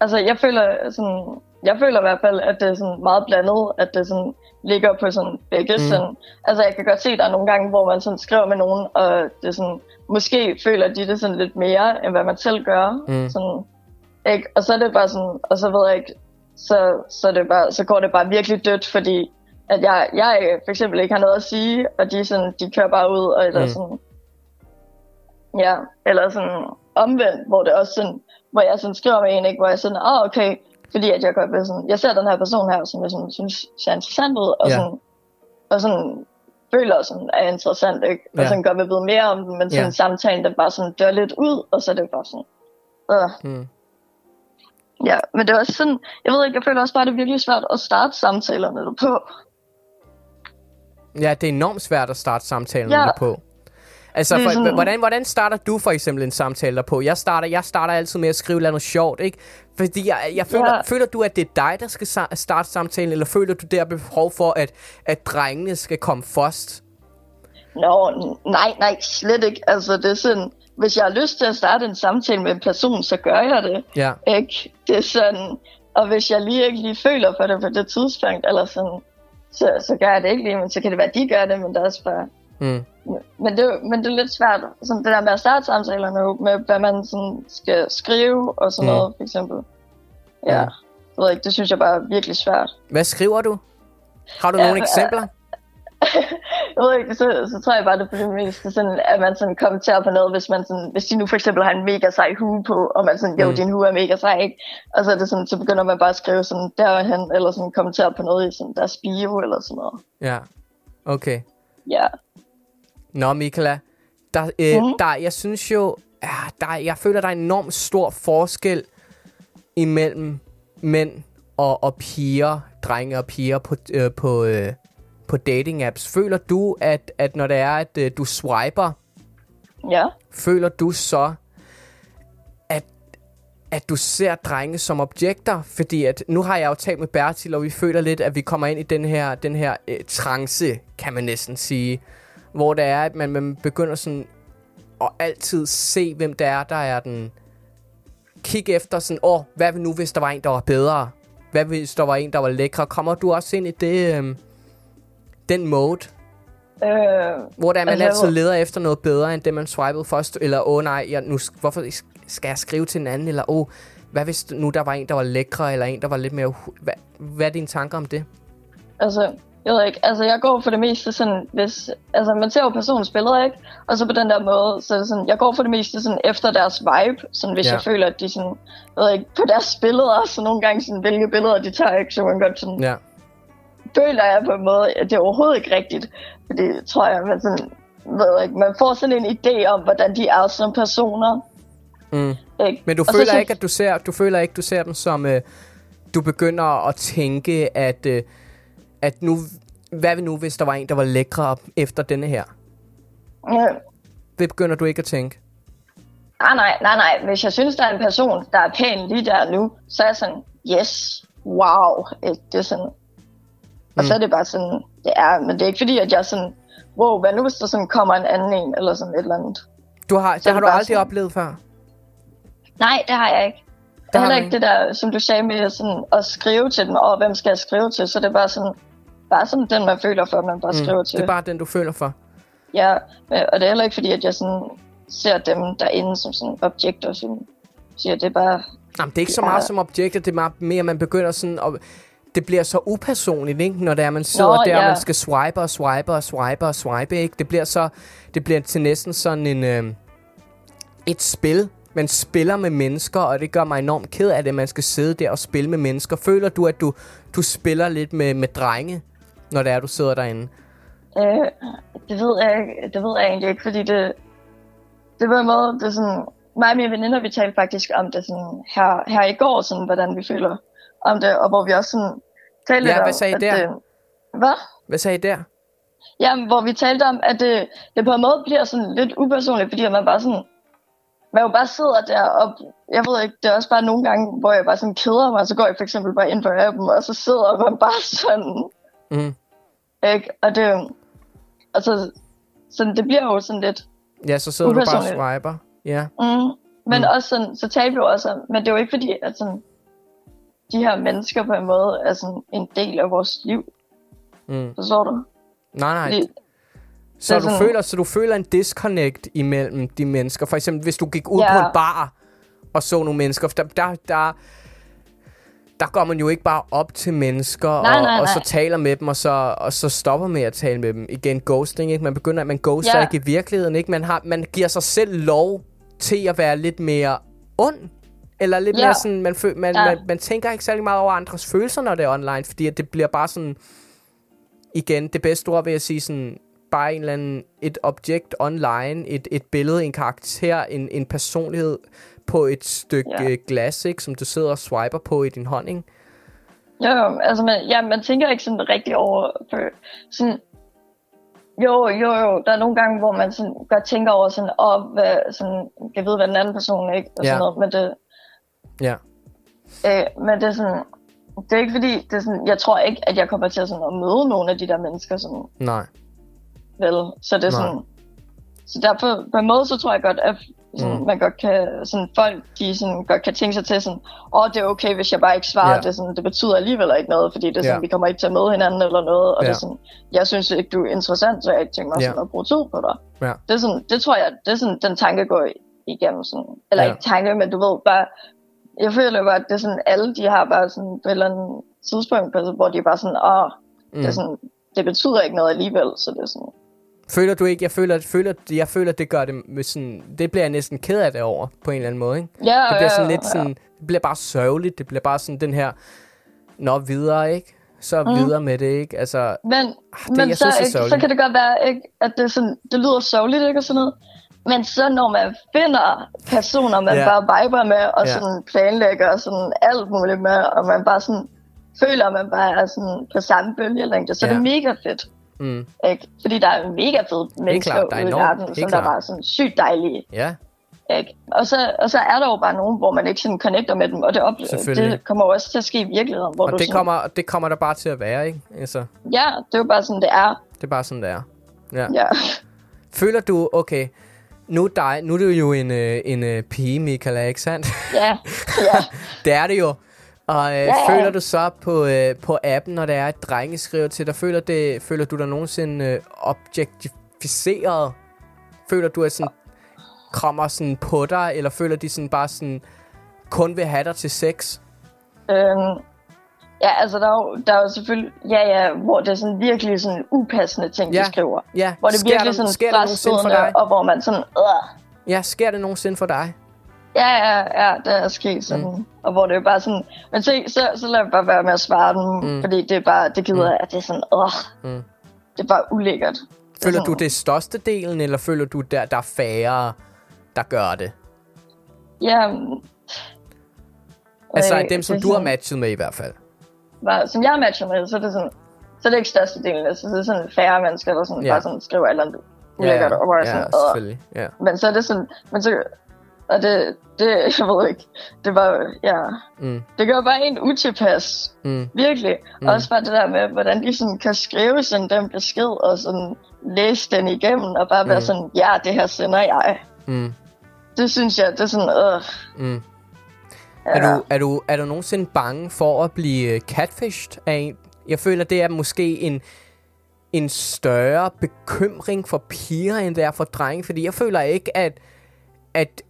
Altså, jeg føler sådan, jeg føler i hvert fald, at det er sådan meget blandet, at det sådan ligger på sådan begge Mm. sådan. Altså, jeg kan godt se, at der er nogle gange, hvor man sådan skriver med nogen, og det er sådan, måske føler de det sådan lidt mere, end hvad man selv gør. Mm. Sådan, ikke? Og så er det bare sådan, og så ved jeg ikke, så, så, det bare, så går det bare virkelig dødt, fordi at jeg, jeg for eksempel ikke har noget at sige, og de, sådan, de kører bare ud, og eller Mm. sådan, ja, eller sådan omvendt, hvor det også sådan, hvor jeg sådan skriver med en, ikke, hvor jeg sådan, ah, okay, fordi at jeg godt vil sådan, jeg ser den her person her, som jeg sådan, synes ser interessant ud, og Ja. sådan, og sådan føler sådan er interessant, ikke? Og Ja. sådan godt vil vide mere om den, men sådan Ja. samtalen, den bare sådan dør lidt ud, og så er det bare sådan, øh. Mm. Ja, men det er også sådan, jeg ved ikke, jeg føler også bare, det er virkelig svært at starte samtalerne på. Ja, det er enormt svært at starte samtalen Ja. på. Altså, for, sådan- hvordan, hvordan starter du for eksempel en samtale der på? Jeg starter, jeg starter altid med at skrive noget sjovt, ikke? Fordi jeg, jeg føler, Ja. føler du, at det er dig, der skal sa- starte samtalen, eller føler du, der er behov for, at, at drengene skal komme først? Nå, n- nej, nej, slet ikke. Altså, det er sådan, hvis jeg har lyst til at starte en samtale med en person, så gør jeg det. Ja. Ikke? Det er sådan, og hvis jeg lige ikke lige føler for det på det tidspunkt, eller sådan, så, så gør jeg det ikke lige, men så kan det være, at de gør det, men det er også bare... Mm. Men det, men det er lidt svært, sådan det der med at starte samtaler nu, med hvad man sådan skal skrive og sådan Mm. noget, for eksempel. Ja, Mm. jeg ved ikke, det synes jeg bare er virkelig svært. Hvad skriver du? Har du Ja, nogle eksempler? *laughs* Jeg ved ikke, så, så tror jeg bare, det er på det meste sådan, at man sådan kommenterer på noget, hvis man sådan, hvis de nu for eksempel har en mega sej hue på, og man sådan, jo, Mm. mm. din hue er mega sej, ikke? Og så er det sådan, så begynder man bare at skrive sådan, derhen, eller sådan kommentere på noget i sådan deres bio, eller sådan noget. Ja. Okay. Ja. Nå, Michaela, der, øh, Mhm. der, jeg synes jo, ja, der, jeg føler, der er en enormt stor forskel imellem mænd og, og piger, drenge og piger på, øh, på, øh, på dating apps. Føler du, at, at når det er, at øh, du swiper, Ja. føler du så, at, at du ser drenge som objekter? Fordi at, nu har jeg jo talt med Bertil, og vi føler lidt, at vi kommer ind i den her, den her øh, trance, kan man næsten sige. Hvor det er, at man, man begynder sådan at altid se, hvem det er, der er den... Kig efter sådan, åh, oh, hvad nu, hvis der var en, der var bedre? Hvad hvis der var en, der var lækre? Kommer du også ind i det, øhm, den mode? Øh, Hvor der man Altså, altid leder efter noget bedre, end det man swipede først. Eller, åh oh, nej, jeg, nu, hvorfor skal jeg skrive til en anden? Eller, åh, oh, hvad hvis nu der var en, der var lækre, eller en, der var lidt mere... Hvad, hvad er dine tanker om det? altså, jeg ved ikke, altså jeg går for det meste sådan, hvis, altså man ser jo personens billeder, ikke? Og så på den der måde, så er det sådan, jeg går for det meste sådan efter deres vibe, sådan hvis ja. jeg føler, at de sådan, jeg ved ikke, på deres billeder, så nogle gange sådan, hvilke billeder de tager, ikke? Så man godt sådan, Ja. Føler jeg på en måde, at det er overhovedet ikke rigtigt. Fordi tror jeg, man sådan, ved ikke, man får sådan en idé om, hvordan de er som personer. Mm. Ikke? Men du Og så føler synes- ikke, at du ser, du føler ikke, du ser dem som, øh, du begynder at tænke, at, øh, at nu, hvad vil nu, hvis der var en, der var lækre efter denne her? Ja. Det begynder du ikke at tænke. Nej, nej, nej, nej. Hvis jeg synes, der er en person, der er pæn lige der nu, så er jeg sådan, yes, wow. Ikke? Det er sådan, og så er det bare sådan, det er, men det er ikke fordi, at jeg er sådan, wow, hvad nu hvis der sådan kommer en anden en, eller sådan et eller andet. Du har, det er har det du aldrig sådan- oplevet før. Nej, det har jeg ikke. Det har er heller ikke det der, som du sagde med sådan, at skrive til dem, og hvem skal jeg skrive til, så det er bare sådan, bare sådan den, man føler for, at man bare skriver til. Mm. Det er bare den, du føler for. Ja, øh, og det er heller ikke fordi, at jeg sådan ser dem derinde som sådan objekter, som siger, det er bare, Jamen, det er ikke så meget som objekter, det er mere, at man begynder sådan at... Det bliver så upersonligt, ikke? Når det er, man sidder Nå, der, og ja. man skal swipe og swipe og swipe og swipe, ikke? Det bliver så... Det bliver til næsten sådan en... Øh, et spil. Man spiller med mennesker, og det gør mig enormt ked af det, at man skal sidde der og spille med mennesker. Føler du, at du, du spiller lidt med, med drenge, når det er, du sidder derinde? øh, det ved jeg det ved jeg egentlig ikke, fordi det, det var en måde, det er sådan, mig og mine veninder, vi talte faktisk om det sådan her, her i går, sådan, hvordan vi føler om det, og hvor vi også sådan talte Ja, lidt hvad om, sagde I at der? Det, hvad? Hvad sagde I der? Jamen, hvor vi talte om, at det, det på en måde bliver sådan lidt upersonligt, fordi man bare sådan, man jo bare sidder der, og jeg ved ikke, det er også bare nogle gange, hvor jeg bare sådan keder mig, så går jeg for eksempel bare ind på appen, og så sidder *laughs* man bare sådan, Mm. ikke? Og det, altså, sådan, det bliver jo sådan lidt, Ja, så sidder du bare og swiper. Ja. mm, men Mm. også sådan, så talte vi også om, men det er jo ikke fordi, at sådan, de her mennesker på en måde er sådan en del af vores liv, Mm. forstår du? Nej, nej. Fordi, Så du, sådan- føler, så du føler en disconnect imellem de mennesker. For eksempel, hvis du gik ud Ja. på en bar og så nogle mennesker. for Der, der, der, der går man jo ikke bare op til mennesker Nej, og, nej, og så nej. taler med dem, og så, og så stopper med at tale med dem. Igen, ghosting, ikke? Man begynder, at man ghoster Ja. ikke i virkeligheden, ikke? Man, har, man giver sig selv lov til at være lidt mere ond. Eller lidt Ja. mere sådan, man, fø- man, Ja. man, man tænker ikke særlig meget over andres følelser, når det er online, fordi at det bliver bare sådan, igen, det bedste ord vil jeg sige sådan, bare en eller anden, et objekt online, et, et billede, en karakter, en, en personlighed på et stykke Ja. glas, ikke, som du sidder og swiper på i din hånd, ikke? Jo, jo, altså man, ja, man tænker ikke sådan rigtig over, for sådan, jo, jo, jo, der er nogle gange, hvor man sådan godt tænker over sådan, åh, hvad, sådan, kan vide, hvad den anden person er, ikke, og Ja. sådan noget, men det, Ja. øh, men det er sådan, det er ikke fordi, det er sådan, jeg tror ikke, at jeg kommer til at, sådan, at møde nogle af de der mennesker, sådan, Nej. vel, så det er Nej. sådan, så derfor, på en måde, så tror jeg godt, at Sådan, Mm. Man godt kan, sådan, folk de sådan, godt kan tænke sig til sådan, åh, det er okay, hvis jeg bare ikke svarer. Ja. Det, sådan, det betyder alligevel ikke noget, fordi det er sådan, Ja. vi kommer ikke til at møde hinanden eller noget. Og Ja. det er sådan, jeg synes ikke, du er interessant, så jeg ikke tænker mig Ja. sådan, at bruge tid på dig. Ja. Det, er sådan, det tror jeg, det er sådan, den tanke går igennem. Sådan, eller Ja. ikke tanke, men du ved bare, jeg føler bare, at det er sådan, alle de har bare sådan på et eller andet tidspunkt, hvor de bare sådan, åh, mm. det, er sådan, det betyder ikke noget alligevel, så det er sådan, Føler du ikke, jeg føler, føler, jeg føler, det gør det med sådan, det bliver jeg næsten ked af det over, på en eller anden måde, ikke? ja, Det bliver sådan ja, lidt sådan, det bliver bare sørgeligt, det bliver bare sådan den her, nå videre, ikke? Så Mm. videre med det, ikke? Altså, Men, det- men jeg så, synes, ikke, så kan det godt være, ikke, at det, sådan, det lyder sørgeligt, ikke, og sådan noget. Men så når man finder personer, man Ja. bare viber med, og Ja. sådan planlægger og sådan alt muligt med, og man bare sådan føler, at man bare er sådan på samme bølgelængde, så Ja. det er mega fedt. mm, Ikke? Fordi der er mega fede mennesker klart, der ude i verden, som der klart. bare er sådan sygt dejlige. ja, Ikke? Og, så, og så er der jo bare nogen, hvor man ikke sådan connecter med dem, og det, oplever, det kommer jo også til at ske i virkeligheden. Hvor og du det sådan, kommer, det kommer der bare til at være, ikke? Altså, Ja, det er jo bare sådan, det er. det er bare sådan, det er. Ja. Ja. Føler du, okay, nu dig, nu er du jo en, øh, en øh, pige, Michaela, ikke sandt? Ja, ja. *laughs* det er det jo. Og øh, ja. føler du så på, øh, på appen, når der er et drenge skriver til dig, føler, det, føler du dig nogensinde øh, objektificeret? Føler du, at sådan kommer sådan på dig, eller føler de sådan bare sådan, kun vil have dig til sex? Øhm, ja, altså der er, jo, der er jo selvfølgelig, ja ja, hvor det er sådan virkelig sådan upassende ting, Ja. de skriver. Ja, Hvor det er sker virkelig sådan sker der for dig? og hvor man sådan, øh, Ja, sker det nogensinde for dig? ja, ja, ja, det er sket sådan. Mm. Og hvor det er bare sådan, men se, så, så lad jeg bare være med at svare dem, Mm. mm. fordi det er bare, det gider jeg, at det er sådan, øh, Mm. det er bare ulækkert. Det er Føler du sådan- det er største delen, eller føler du, der, der er færre, der gør det? Ja, mm, Altså øh, dem, som det er du har matchet med i hvert fald. Var, som jeg matcher med, så er det sådan, så er det ikke størstedelen, altså det er sådan færre mennesker, der sådan, ja. bare sådan skriver et eller andet ulækkert, og hvor ja, sådan, selvfølgelig. Ja. Men så er det sådan, men så, og det, det, jeg ved ikke, det var, ja, Mm, det gør bare en utilpas, mm, virkelig. Mm. Også bare det der med, hvordan de sådan kan skrive sådan den besked, og sådan læse den igennem, og bare være Mm. sådan, ja, det her sender jeg. mm, Det synes jeg, det er sådan, øh, mm. Er, du, er, du, er du nogensinde bange for at blive øh, catfished af en? Jeg føler, det er måske en, en større bekymring for piger, end det er for drenge. Fordi jeg føler ikke, at, at,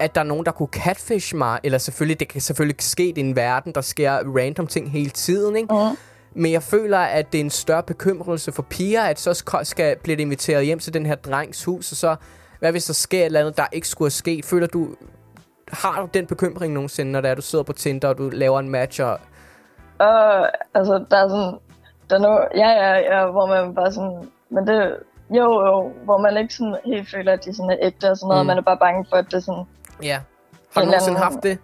at der er nogen, der kunne catfish mig. Eller selvfølgelig, det kan selvfølgelig ske i en verden, der sker random ting hele tiden, ikke? Mm. Men jeg føler, at det er en større bekymrelse for piger, at så skal, blive inviteret hjem til den her drengs hus, og så, hvad hvis der sker et eller andet, der ikke skulle have sket? Føler du, har du den bekymring nogensinde, når det er, du sidder på Tinder, og du laver en match, og Og altså, der er sådan, der er noget, ja, ja, ja, hvor man bare sådan, men det, jo, jo, hvor man ikke sådan helt føler, at de sådan er ægte og sådan noget, Mm. man er bare bange for, at det er sådan ja. Har du nogensinde haft det?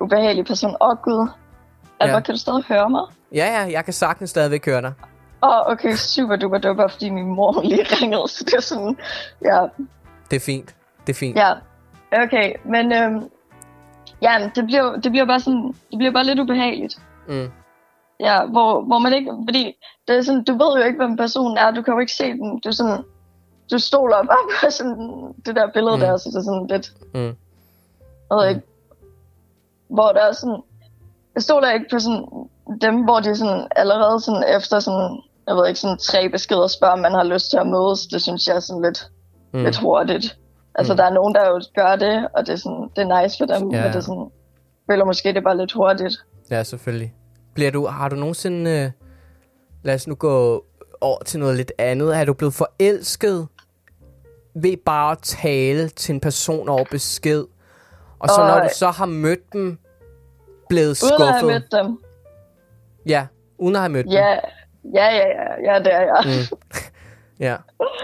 ubehagelig person. Åh, oh, gud. Albert, Ja. kan du stadig høre mig? Ja, ja, jeg kan sagtens stadigvæk høre dig. Åh, oh, okay, super duper. Det var bare, fordi min mor lige *laughs* ringede, så det er sådan, ja, Det er fint. Det er fint. ja. Okay, men øhm, ja, det bliver, det bliver bare sådan, det bliver bare lidt ubehageligt. Mm. Ja, hvor, hvor man ikke, fordi det er sådan, du ved jo ikke, hvem personen er, du kan jo ikke se den, du sådan, du stoler bare på sådan det der billede Mm. der, så det er sådan lidt, Mm. jeg ved ikke, hvor der er sådan, jeg stoler ikke på sådan dem, hvor de sådan allerede sådan efter sådan, jeg ved ikke, sådan tre beskeder spørger, om man har lyst til at mødes, det synes jeg er sådan lidt, mm. lidt hurtigt. Altså, Mm. der er nogen, der jo gør det, og det er, sådan, det er nice for dem, Ja. men det er sådan, føler måske, det er bare lidt hurtigt. Ja, selvfølgelig. Bliver du, har du nogensinde... Øh, lad os nu gå over til noget lidt andet. Er du blevet forelsket ved bare at tale til en person over besked? Og så Og- når du så har mødt dem, blevet skuffet? Uden at have mødt dem. Ja, uden at have mødt dem. Ja, ja, ja, ja, ja, det er jeg. Mm. *laughs* Ja,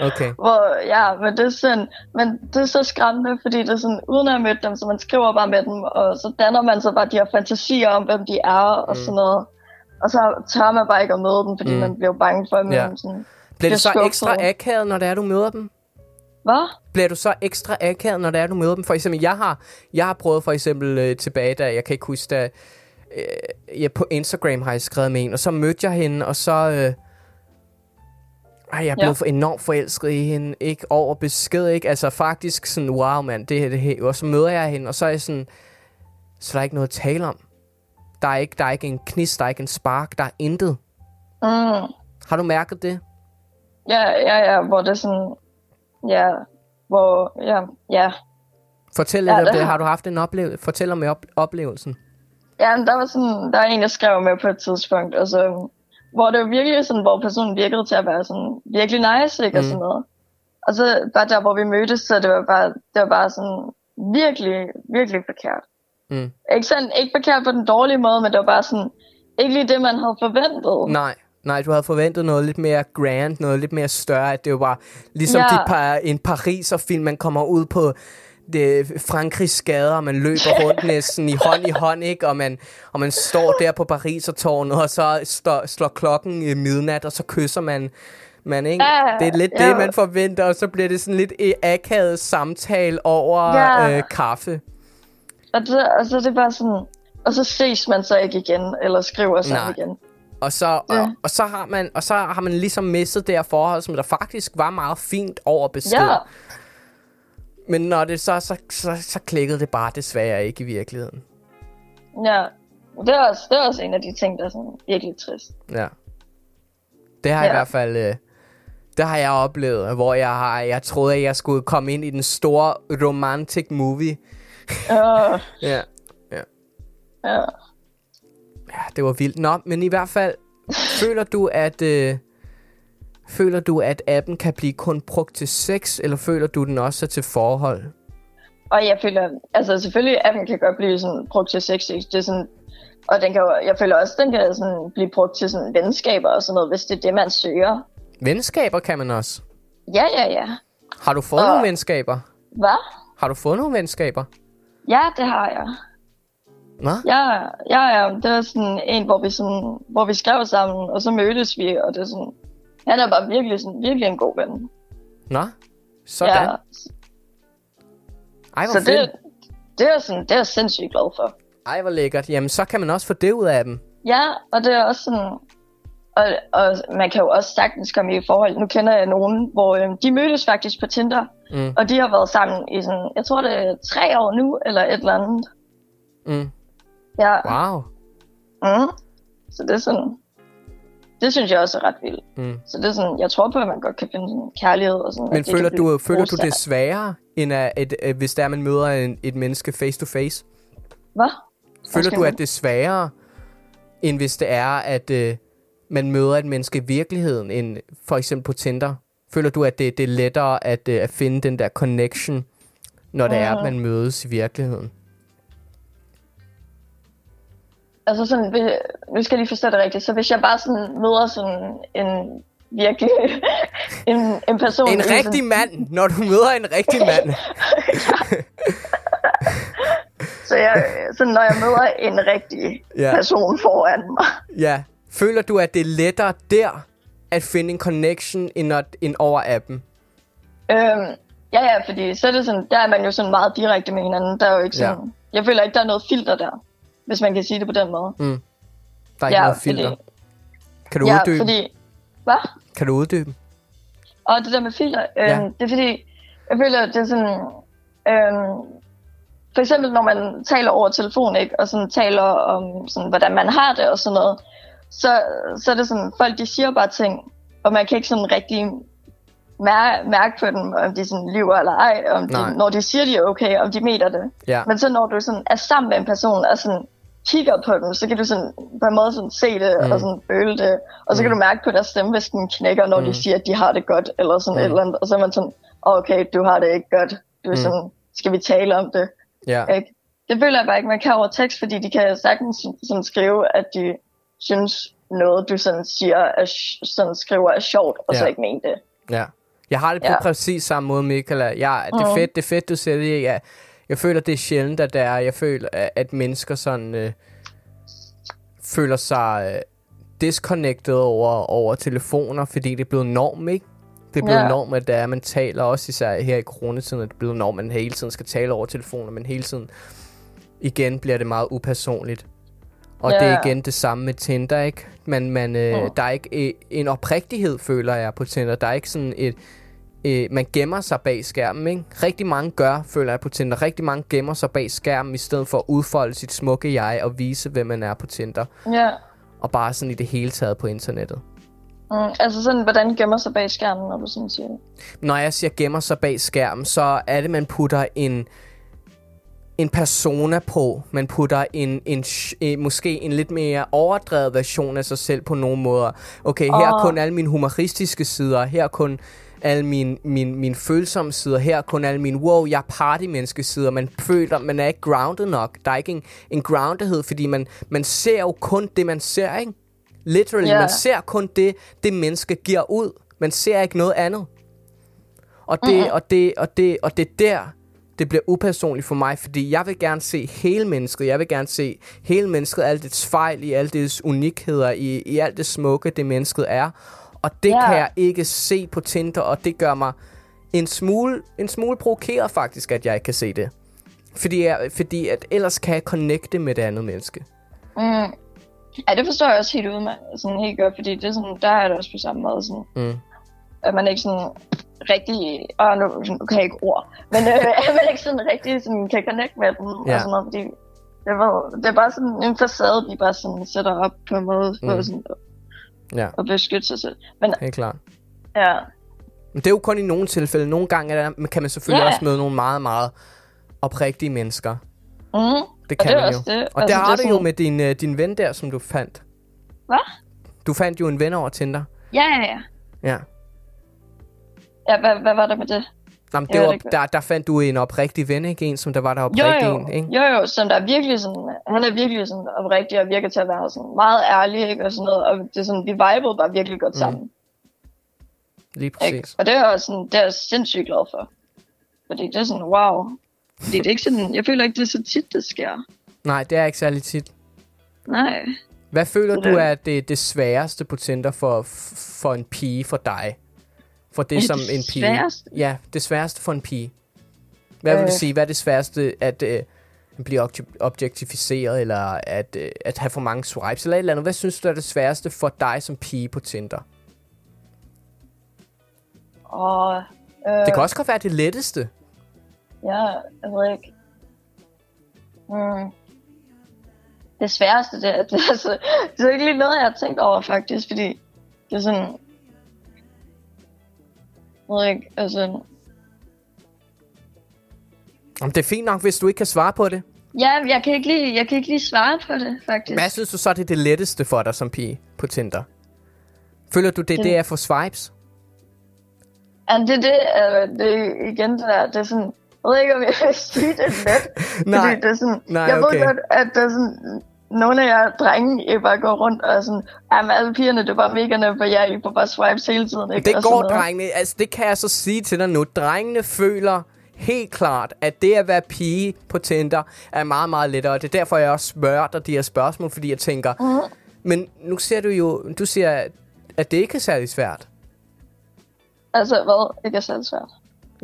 okay. *laughs* Hvor, ja, men det er sådan, men det er så skræmmende, fordi det er sådan, uden at have mødt dem, så man skriver bare med dem, og så danner man så bare de her fantasier om, hvem de er, og Mm. sådan noget. Og så tør man bare ikke at møde dem, fordi Mm. man bliver bange for dem. Ja. Ja. Sådan, Bliver det så skuffet. ekstra akavet, når det er, du møder dem? Hvad? Bliver du så ekstra akavet, når det er, du møder dem? For eksempel, jeg har, jeg har prøvet for eksempel øh, tilbage, da jeg kan ikke huske, da øh, ja, på Instagram har jeg skrevet med en, og så mødte jeg hende, og så, øh, Ej, jeg er blevet ja. enormt forelsket i hende. Ikke over besked, ikke? Altså faktisk sådan, wow, mand, det her, det her. Og så møder jeg hende, og så er jeg sådan, så der er ikke noget at tale om. Der er ikke, der er ikke en knis, der er ikke en spark, der er intet. Mm. Har du mærket det? Ja, ja, ja, hvor det er sådan, ja, hvor, ja, ja. Fortæl lidt ja, om det. Har du haft en oplevelse? Fortæl om op- oplevelsen. Ja, der var sådan, der er en, der skrev med på et tidspunkt, og så, hvor det var virkelig sådan, hvor personen virkede til at være sådan virkelig nice, ikke, mm. og sådan noget. Og så bare der, hvor vi mødtes, så det var bare, det var bare sådan virkelig, virkelig forkert. Mm. Ikke, sådan, ikke forkert på den dårlige måde, men det var bare sådan, ikke lige det, man havde forventet. Nej. Nej, du havde forventet noget lidt mere grand, noget lidt mere større. At det var ligesom ja. de par, en Paris-film, man kommer ud på det, Frankrigs gader, og man løber rundt næsten i hånd i hånd, ikke? Og man, og man står der på Paris og tårnet, og så står, slår klokken i midnat, og så kysser man man, ikke? Ja, det er lidt ja. det, man forventer, og så bliver det sådan lidt akavet samtale over ja. øh, kaffe. Og, det, og så er det bare sådan, og så ses man så ikke igen, eller skriver sammen Nej. igen. Og så, ja. og, og, så har man, og så har man ligesom mistet det her forhold, som der faktisk var meget fint over besked. Ja. Men når det så, så, så, så klikkede det bare desværre ikke i virkeligheden. Ja, det er også, det er også en af de ting, der er sådan virkelig trist. Ja. Det har ja. i hvert fald... Øh, det har jeg oplevet, hvor jeg har jeg troede, at jeg skulle komme ind i den store romantic movie. Uh. *laughs* ja. Ja. Ja. Ja, det var vildt. Nå, men i hvert fald, *laughs* føler du, at... Øh, føler du, at appen kan blive kun brugt til sex, eller føler du, den også er til forhold? Og jeg føler, altså selvfølgelig, appen kan godt blive sådan brugt til sex. Det er sådan, og den kan, jeg føler også, den kan sådan blive brugt til sådan venskaber og sådan noget, hvis det er det, man søger. Venskaber kan man også? Ja, ja, ja. Har du fået og... nogle venskaber? Hvad? Har du fået nogle venskaber? Ja, det har jeg. Nå? Ja, ja, ja. Det var sådan en, hvor vi, sådan, hvor vi skrev sammen, og så mødtes vi, og det er sådan... Han er bare virkelig, sådan, virkelig en god ven. Nå, sådan. Ja. Ej, så fedt. det, det, er sådan, det er jeg sindssygt glad for. Ej, hvor lækkert. Jamen, så kan man også få det ud af dem. Ja, og det er også sådan... Og, og man kan jo også sagtens komme i forhold. Nu kender jeg nogen, hvor øh, de mødtes faktisk på Tinder. Mm. Og de har været sammen i sådan, jeg tror det er tre år nu, eller et eller andet. Mm. Ja. Wow. Mm. Så det er sådan... Det synes jeg også er ret vildt. Mm. Så det er sådan, jeg tror på, at man godt kan finde sådan kærlighed og sådan. Men føler du, føler du det sværere, end at, et, et, hvis der man møder en, et menneske face to face? Hvad? Føler du, at det er sværere, end hvis det er, at uh, man møder et menneske i virkeligheden, end for eksempel på Tinder? Føler du, at det, det er lettere at, uh, at finde den der connection, når det mm. er, at man mødes i virkeligheden? Altså sådan, nu skal jeg lige forstå det rigtigt, så hvis jeg bare sådan møder sådan en virkelig *laughs* en, en person... En rigtig sådan... mand, når du møder en rigtig mand. *laughs* så jeg, så når jeg møder en rigtig ja. person foran mig. Ja. Føler du, at det er lettere der at finde en connection end, at, end over appen? Øhm, ja, ja, fordi så er det sådan, der er man jo sådan meget direkte med hinanden. Der er jo ikke sådan, ja. Jeg føler ikke, der er noget filter der hvis man kan sige det på den måde. Mm. Der er ikke ja, noget filter. Fordi, kan du ja, uddybe? fordi... Hvad? Kan du uddybe? Og det der med filter, øh, ja. det er fordi, jeg føler, at det er sådan... Øh, for eksempel, når man taler over telefon, ikke, og sådan taler om, sådan, hvordan man har det og sådan noget, så, så er det sådan, folk de siger bare ting, og man kan ikke sådan rigtig mær- mærke på dem, om de sådan lyver eller ej, om de, når de siger, de er okay, om de mener det. Ja. Men så når du sådan er sammen med en person, og sådan kigger på dem, så kan du sådan på en måde sådan se det mm. og sådan føle det. Og så mm. kan du mærke på deres stemme, hvis den knækker, når mm. de siger, at de har det godt, eller sådan mm. et eller andet. Og så er man sådan, okay, du har det ikke godt. Du er mm. sådan, skal vi tale om det? Ja. Ikke? Det føler jeg bare ikke, man kan over tekst, fordi de kan sagtens sådan skrive, at de synes noget, du sådan siger, er, sådan skriver er sjovt, og ja. så ikke mener det. Ja. Jeg har det på ja. præcis samme måde, Michaela. Jeg, det er fedt, det er fedt, du siger det. Jeg, jeg føler, det er sjældent, at der er, jeg føler, at mennesker sådan, øh, føler sig øh, disconnected over, over telefoner, fordi det er blevet norm, ikke? Det er blevet ja. norm, at der er, man taler også især her i coronatiden, at det er blevet norm, at man hele tiden skal tale over telefoner, men hele tiden igen bliver det meget upersonligt. Og Ja. det er igen det samme med Tinder, ikke? Man, man, øh, Mm. Der er ikke øh, en oprigtighed, føler jeg, på Tinder. Der er ikke sådan et... Øh, man gemmer sig bag skærmen, ikke? Rigtig mange gør, føler jeg, på Tinder. Rigtig mange gemmer sig bag skærmen, i stedet for at udfolde sit smukke jeg og vise, hvem man er på Tinder. Ja. Og bare sådan i det hele taget på internettet. Mm, altså sådan, hvordan gemmer sig bag skærmen, når du sådan siger det? Når jeg siger gemmer sig bag skærmen, så er det, man putter en en persona på. Man putter en, en, sh- eh, måske en lidt mere overdrevet version af sig selv på nogle måder. Okay, her er Åh. kun alle mine humoristiske sider. Her er kun alle mine, mine, mine følsomme sider. Her er kun alle mine, wow, jeg er partymenneske sider. Man føler, man er ikke grounded nok. Der er ikke en, en groundedhed, fordi man, man ser jo kun det, man ser, ikke? Literally, Ja. man ser kun det, det menneske giver ud. Man ser ikke noget andet. Og det, Mhm. og det, og det, og det er der, det bliver upersonligt for mig, fordi jeg vil gerne se hele mennesket. Jeg vil gerne se hele mennesket, alle dets fejl, i alle dets unikheder, i, i alt det smukke, det mennesket er. Og det Ja. kan jeg ikke se på Tinder, og det gør mig en smule, en smule provokeret faktisk, at jeg ikke kan se det. Fordi, jeg, fordi at ellers kan jeg connecte med det andet menneske. Mm. Ja, det forstår jeg også helt ud, man. Sådan helt godt, fordi det er sådan, der er det også på samme måde, sådan, Mm. at man ikke sådan rigtig, åh, nu, nu kan jeg ikke ord, men øh, *laughs* at man ikke sådan rigtig sådan, kan connect med dem, Ja. og sådan noget, fordi det, var, det er bare sådan en facade, de bare sådan sætter op på en måde, mm. for Mm. sådan Ja, at beskytte sig selv. Men helt klart. ja, Men det er jo kun i nogle tilfælde. Nogle gange er der, kan man selvfølgelig Ja. også møde nogle meget, meget oprigtige mennesker. mm. Det Og kan det er man jo. det. Og Altså, der det har er du jo sådan- med din, øh, din ven der, som du fandt. hvad? Du fandt jo en ven over Tinder. Ja, ja, ja. Ja. Ja, hvad, hvad var der med det? Nå, men Jeg det ved var, ikke, hvad- der, der fandt du en oprigtig ven, ikke? En, som der var der Jo, oprigtig jo, en, ikke? jo, jo, som der er virkelig sådan, han er virkelig sådan oprigtig og virker til at være sådan meget ærlig, ikke, og sådan noget, og det er sådan, vi vibede bare virkelig godt sammen, mm. Lige ikke? præcis. Og det er også sådan, det er jeg sindssygt glad for. Fordi det er sådan, wow. Fordi det er ikke sådan, jeg føler ikke, det er så tit, det sker. Nej, det er ikke særlig tit. Nej. Hvad føler Så du det- er det, det sværeste på Tinder for, for en pige for dig? For det, Det som en pige... sværeste? Ja, det sværeste for en pige. Hvad vil du Øh. sige? Hvad er det sværeste at øh, blive obje- objektificeret, eller at, øh, at have for mange swipes, eller et eller andet? Hvad synes du er det sværeste for dig som pige på Tinder? Og, øh, Det kan også godt være det letteste. Ja, jeg ved ikke. Mm. Det sværeste, det, er- *laughs* det, altså, det er ikke lige noget, jeg har tænkt over faktisk, fordi det er sådan... Jeg ved ikke, altså... Om det er fint nok, hvis du ikke kan svare på det. Ja, jeg kan ikke lige, jeg kan ikke lige svare på det, faktisk. Hvad synes du så, det er det letteste for dig som pige på Tinder? Føler du, det er Det- det at få swipes? Ja, det, er det, øh, det er igen det der, det er sådan... Jeg ved ikke, om jeg vil sige det let. *laughs* Nej. Fordi det er sådan, Nej, jeg okay. ved godt, at der er sådan, nogle af jer drenge, I bare går rundt og sådan, jamen alle pigerne, det er bare mega nemt for jer, I får bare swipes hele tiden. Ikke? Det Og går, drengene. Altså, det kan jeg så sige til dig nu. Drengene føler helt klart, at det at være pige på Tinder er meget, meget lettere. Og det er derfor, jeg også spørger dig de her spørgsmål, fordi jeg tænker, Mhm. men nu ser du jo, du siger, at det ikke er særlig svært. Altså, hvad? Ikke er særlig svært.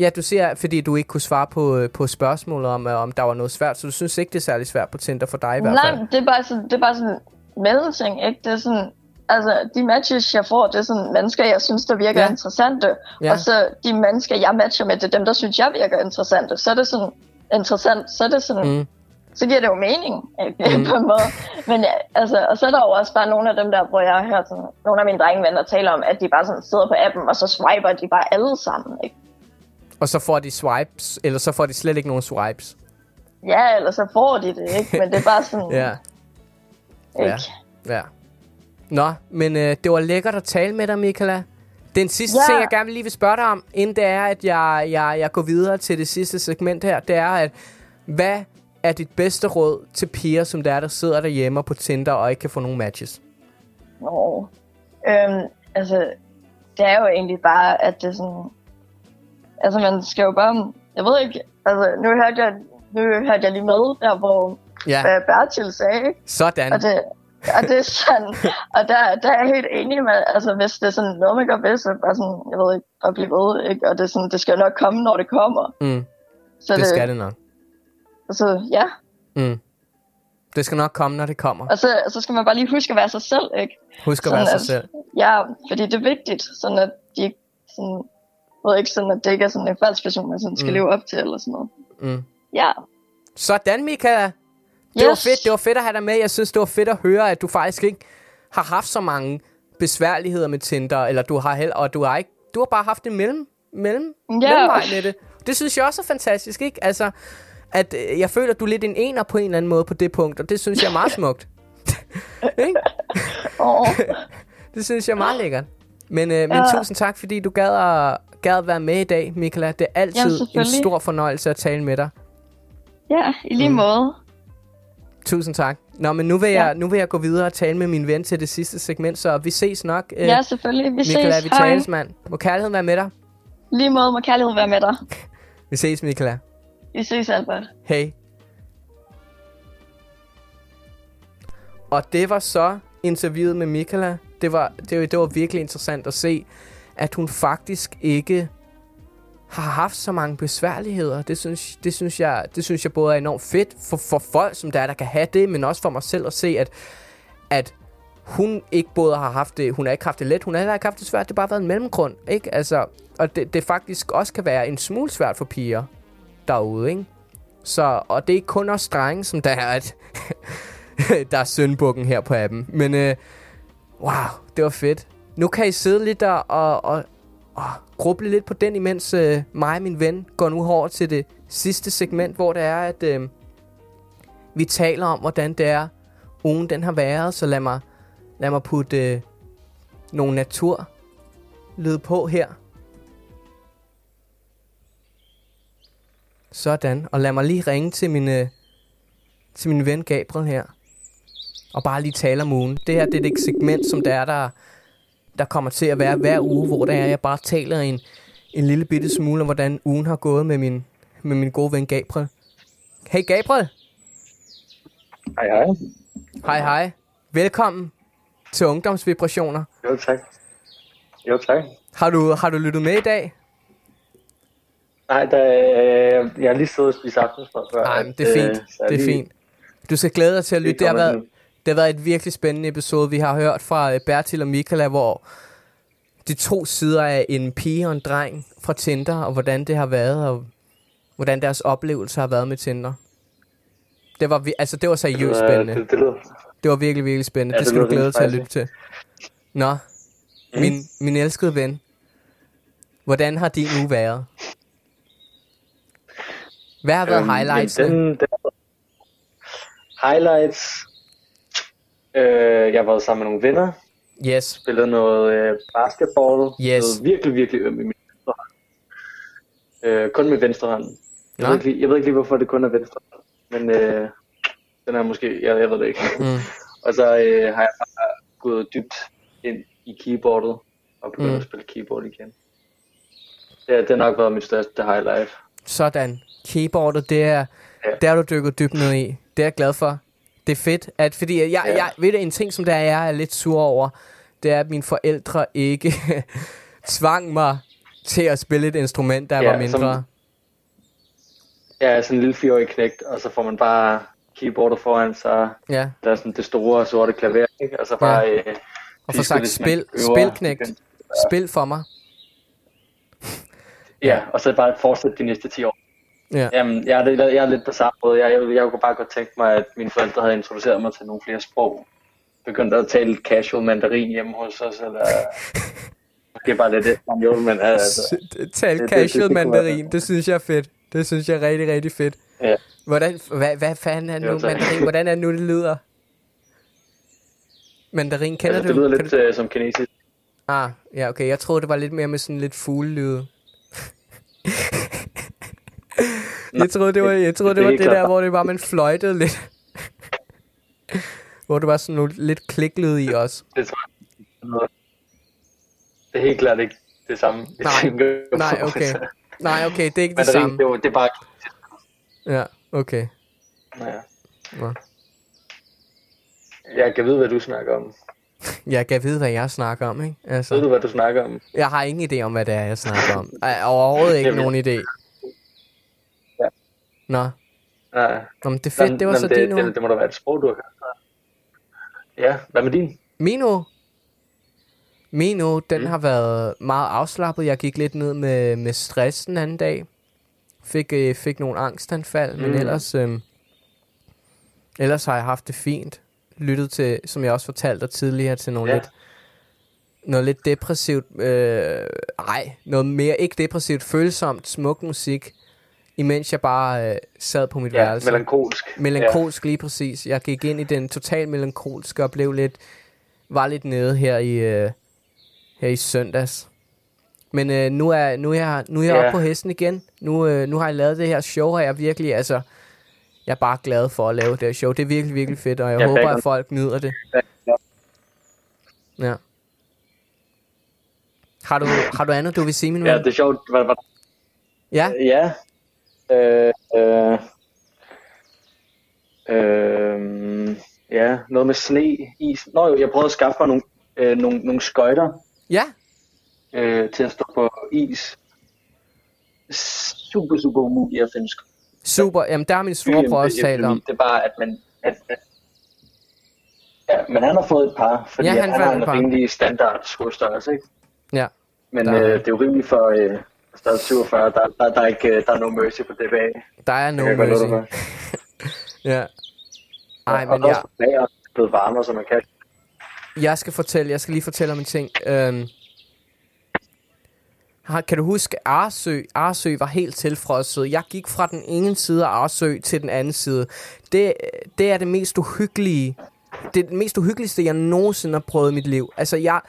Ja, du siger, fordi du ikke kunne svare på, øh, på spørgsmålet om, øh, om der var noget svært, så du synes ikke, det er særlig svært på Tinder for dig i hvert Nej, fald. men det er bare sådan, det er bare sådan mellemting, ikke? Det er sådan, altså, de matches, jeg får, det er sådan mennesker, jeg synes, der virker Ja. interessante. Ja. Og så de mennesker, jeg matcher med, det er dem, der synes, jeg virker interessante. Så er det sådan interessant, så er det sådan, Mm. så giver det jo mening, ikke? Mm. *laughs* på en måde. Men ja, altså, og så er der jo også bare nogle af dem der, hvor jeg har hørt sådan, nogle af mine drengevenner tale om, at de bare sådan sidder på appen, og så swiper de bare alle sammen, ikke? Og så får de swipes, eller så får de slet ikke nogen swipes. Ja, eller så får de det, ikke? Men det er bare sådan, *laughs* Ja. ikke? Ja. Ja. Nå, men øh, det var lækkert at tale med dig, Michaela. Den sidste Ja. ting, jeg gerne lige vil spørge dig om, inden det er, at jeg, jeg, jeg går videre til det sidste segment her, det er, at hvad er dit bedste råd til piger, som der er, der sidder derhjemme på Tinder og ikke kan få nogen matches? Nå. Øhm, altså, det er jo egentlig bare, at det sådan... Altså, man skal jo bare... Jeg ved ikke... Altså, nu hørte jeg, nu hørte jeg lige med, der hvor Ja, ja. Bertil sagde, sådan. Og det, og det er sådan... og der, der er jeg helt enig med... Altså, hvis det er sådan noget, man gør bedst, så bare sådan... Jeg ved ikke, bare blive ved, ikke? Og det, er sådan, det skal nok komme, når det kommer. Mm, Så det skal det nok. Altså, ja. Mm. Det skal nok komme, når det kommer. Og så, så skal man bare lige huske at være sig selv, ikke? Husk at være Sådan sig selv. Ja, fordi det er vigtigt, sådan at de sådan, ved ikke sådan, at det ikke er sådan en falsk person, man sådan skal Mm. leve op til, eller sådan noget. Mm. Ja, Sådan, Michaela. Det yes. var fedt. Det var fedt at have dig med. Jeg synes, det var fedt at høre, at du faktisk ikke har haft så mange besværligheder med Tinder, eller du har held, og du har ikke, du har bare haft en mellem, mellem, Ja. mellemvej med det. Det synes jeg også er fantastisk, ikke? Altså, at øh, jeg føler, at du er lidt en ener på en eller anden måde på det punkt, og det synes jeg er meget smukt. *laughs* ikke? Åh, *laughs* Det synes jeg er meget lækkert. Men, øh, men Ja. tusind tak, fordi du gad at, gad være med i dag, Michaela. Det er altid Jamen, en stor fornøjelse at tale med dig. ja, i lige Mm. måde. Tusind tak. Nå, men nu vil, Ja. jeg, nu vil jeg gå videre og tale med min ven til det sidste segment, så vi ses nok. øh, Ja, selvfølgelig. Vi Michaela, ses. vi tales, mand. Må kærligheden være med dig? Lige måde må kærlighed være med dig. *laughs* Vi ses, Michaela. Vi ses, Albert. Hej. Og det var så interviewet med Michaela. Det var, det, var, det var virkelig interessant at se, at hun faktisk ikke har haft så mange besværligheder. Det synes, det synes, jeg, det synes jeg både er enormt fedt for, for folk, som der, er, der kan have det, men også for mig selv at se, at, at hun ikke både har haft det, hun har ikke haft det let, hun har heller ikke haft det svært, det har bare været en mellemgrund, ikke? Altså, og det, det faktisk også kan være en smule svært for piger derude, ikke? Så, og det er ikke kun os drenge, som der er, at *laughs* der er sønbukken her på appen. Men øh, wow, det var fedt. Nu kan I sidde lidt der og, og, og gruble lidt på den, imens øh, mig og min ven går nu over til det sidste segment, hvor det er, at øh, vi taler om, hvordan det er, ugen den har været. Så lad mig, lad mig putte øh, nogle naturlyd på her. Sådan, og lad mig lige ringe til min, øh, til min ven Gabriel her. Og bare lige tale om ugen. Det her det er et segment, som der er, der, der kommer til at være hver uge, hvor det er, jeg bare taler en, en lille bitte smule om, hvordan ugen har gået med min, med min gode ven Gabriel. Hey Gabriel. Hej, hej. Hej hej. Velkommen til Ungdomsvibrationer. Jo, tak. Jo, tak. Har du, har du lyttet med i dag? Nej, der, øh, jeg har lige siddet og spist aftensmad før. Nej, men det er fint. Øh, Det er lige- fint. Du skal glæde dig til at lytte. Det har kommer været, det har været et virkelig spændende episode. Vi har hørt fra øh, Bertil og Michaela, hvor de to sider af en pige og en dreng fra Tinder, og hvordan det har været, og hvordan deres oplevelse har været med Tinder. Det var, altså, det var seriøst spændende. Det, det lyder, Det var virkelig, virkelig spændende. Ja, det det skal du glæde dig til at lytte til. Nå, min, min elskede ven. Hvordan har din uge været? Hvad har været Øhm, highlights? jamen, Den, den, highlights. Øh, jeg har været sammen med nogle venner. Yes. Spillet noget øh, basketball. Yes. Noget virkelig, virkelig øm i min venstre hånd. Øh, kun med venstre hånd. Jeg, ved ikke, lige- jeg ved ikke lige, hvorfor det kun er venstre hånd. Men øh, den er måske, jeg, jeg ved det ikke. Mm. *laughs* Og så øh, har jeg bare gået dybt ind i keyboardet og begyndt Mm. at spille keyboard igen. Det, det har nok været mit største highlight. Sådan. Keyboardet, det er, Ja. der er du dykket dybt ned i. Det er jeg glad for. Det er fedt, at, fordi jeg, jeg, Ja. jeg ved du, en ting, som der er, jeg er lidt sur over, det er, at mine forældre ikke *laughs* tvang mig til at spille et instrument, der Ja, var mindre. som- Jeg er sådan en lille fireårig knægt, og så får man bare keyboardet foran sig. Ja, Der er sådan det store sorte klaver, ikke? Og så bare... Ja. Øh, og få sagt, spil, øver spilknægt, igen. spil for mig. Ja, og så bare fortsætte de næste 10 år. Ja. Jamen, jeg er, lidt- jeg er lidt på samme måde. Jeg, jeg, jeg kunne bare godt tænke mig, at mine forældre havde introduceret mig til nogle flere sprog. Begyndte at tale casual mandarin hjemme hos os, eller... *laughs* Det er bare lidt espanol, men altså... Tal det- det casual kunne være- mandarin, det synes jeg er fedt. Det synes jeg er rigtig, rigtig fedt. Ja. Hvordan, hvad, hvad fanden er nu tak. mandarin? Hvordan er det nu, det lyder? Mandarin, kender Altså, det du? lyder kan lidt du? uh, som kinesisk. Ah, ja, okay. Jeg troede, det var lidt mere med sådan lidt fuglelyde. Jeg troede, det var, jeg troede, det, var det der, hvor det var, man fløjtede lidt. hvor det var sådan nogle, lidt kliklyd i os. Det tror jeg. Det er helt klart ikke det samme. jeg Nej, tænker nej, okay. Nej, okay, det er ikke det Mandarin, samme. det, var- det er bare... Ja, okay. Ja. Nå. Jeg kan vide, hvad du snakker om. Jeg kan vide, hvad jeg snakker om, ikke? Altså. Ved du, hvad du snakker om? Jeg har ingen idé om, hvad det er, jeg snakker om. Ej, overhovedet ikke Jamen. nogen idé. Nå. Nej. Nå, men det er fedt, Nå, det var nå, så det, din det, det, må da være et sprog, du har. Ja, hvad med din? Min uge? Min uge, den Mm. har været meget afslappet. Jeg gik lidt ned med, med stress den anden dag. Fik, øh, fik nogle angstanfald, mm. men ellers, øh, ellers har jeg haft det fint. Lyttet til, som jeg også fortalte dig tidligere, til nogle Ja. lidt, noget lidt depressivt, øh, ej, noget mere ikke depressivt, følsomt, smuk musik, imens jeg bare øh, sad på mit Ja, værelse. melankolsk. Melankolsk lige præcis. Jeg gik ind i den totalt melankolske og blev lidt, var lidt nede her i, øh, her i søndags. Men øh, nu er, nu er jeg, nu er jeg Ja. oppe på hesten igen. Nu, øh, nu har jeg lavet det her show, og jeg er virkelig, altså, jeg er bare glad for at lave det her show. Det er virkelig, virkelig fedt, og jeg Ja, håber, at folk nyder det. Ja. Ja. Har du, har du andet, du vil sige, min Ja, ven? det er sjovt. Hvad, hvad, Ja, Ja. Øh, øh, øh, ja, noget med sne, is. Nå jo, jeg prøvede at skaffe mig nogle, øh, nogle, nogle skøjter ja, øh, til at stå på is. Super, super umuligt at finde skøjter. super. Jamen, der har min svoger også talt om. Det er bare, at man... At, at, ja, men han har fået et par, fordi Ja, han han, har en rimelig standard skostørrelse, ikke? Ja, Men øh, det er jo rimeligt for øh, størrelse 47, der, der, der, er ikke, øh, der er no mercy på det bag. der er no mercy. *laughs* Ja. Ej, og men jeg, bager blevet varmere, så man kan. jeg skal fortælle, jeg skal lige fortælle om en ting. Øhm, kan du huske, Arsø, Arsø var helt tilfrosset. Jeg gik fra den ene side af Arsø til den anden side. Det, det er det mest uhyggelige. Det er det mest uhyggeligste, jeg nogensinde har prøvet i mit liv. Altså, jeg,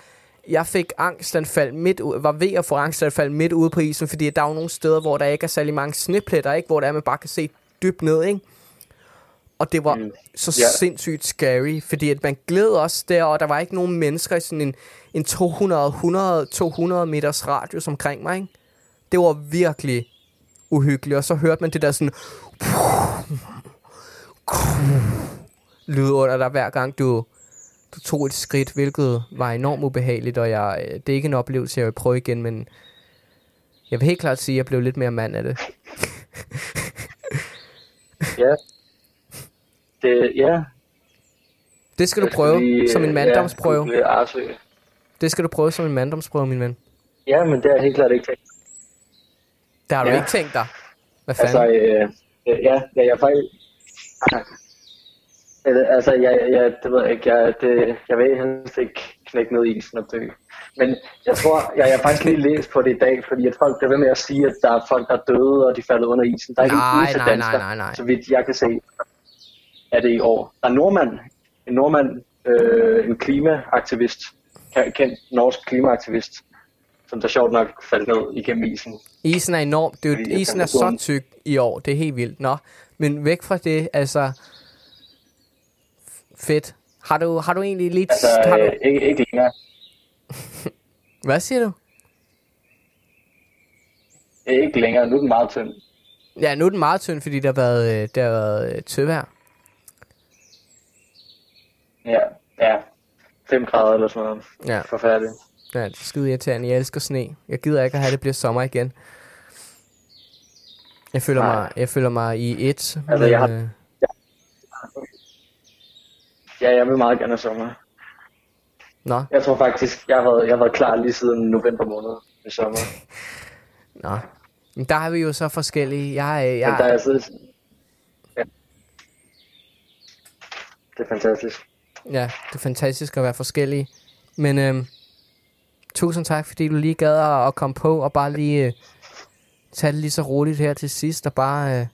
jeg fik angstanfald midt ud, var ved at få angstanfald midt ude på isen, fordi der er jo nogle steder, hvor der ikke er særlig mange snepletter, ikke? hvor der er, man bare kan se dybt ned, ikke? Og det var mm. Så Ja. sindssygt scary, fordi at man gled også der, og der var ikke nogen mennesker i sådan en, en 200, 100, 200 meters radius omkring mig, ikke? Det var virkelig uhyggeligt, og så hørte man det der sådan *laughs* lyd under dig hver gang du tog et skridt, hvilket var enormt ubehageligt, og jeg, øh, det er ikke en oplevelse, jeg vil prøve igen, men jeg vil helt klart sige, at jeg blev lidt mere mand af det. *laughs* Ja. Det, ja. Det skal du Jeg prøve lige, som en manddomsprøve. Ja. Det skal du prøve som en manddomsprøve, min ven. ja, men det er helt klart ikke tænkt. Det har du Ja. ikke tænkt dig. Hvad fanden? Altså, øh, ja, ja, jeg faktisk... Eller, altså, jeg, jeg, det ved jeg ikke, jeg, det, jeg vil helst ikke knække ned i isen og dø. Men jeg tror, jeg, jeg har faktisk lige læst på det i dag, fordi at folk bliver ved med at sige, at der er folk, der er døde, og de falder under isen. Der er ikke Nej, en eneste nej, dansker, nej, nej, nej. så vidt jeg kan se, er det i år. Der er en nordmand, en nordmand, øh, en klimaaktivist, ke- kendt norsk klimaaktivist, som der sjovt nok faldt ned igennem isen. Isen er enorm. Det er jo, isen er så tyk i år. Det er helt vildt. Nå, men væk fra det, altså... Fedt. Har du, har du egentlig lidt... Altså, har du, øh, ikke, ikke længere. *laughs* hvad siger du? Ikke længere, nu er den meget tynd. Ja, nu er den meget tynd, fordi der har været, øh, der har været øh, tøvejr. Ja, ja. 5 grader eller sådan noget. Ja. Forfærdeligt. Ja, det er skide irriterende. Jeg elsker sne. Jeg gider ikke at have, det bliver sommer igen. Jeg føler, Nej. mig, jeg føler mig i et. Altså, jeg har- øh, Ja, jeg vil meget gerne have sommer. Nå, Jeg tror faktisk, jeg har været, jeg har været klar lige siden november måned med sommer. *laughs* nå. Men der er vi jo så forskellige. Jeg, Ja. Men der er jeg, altså... Ja. Det er fantastisk. ja, det er fantastisk at være forskellige. Men øhm, tusind tak, fordi du lige gad at, at komme på og bare lige øh, tage det lige så roligt her til sidst og bare øh,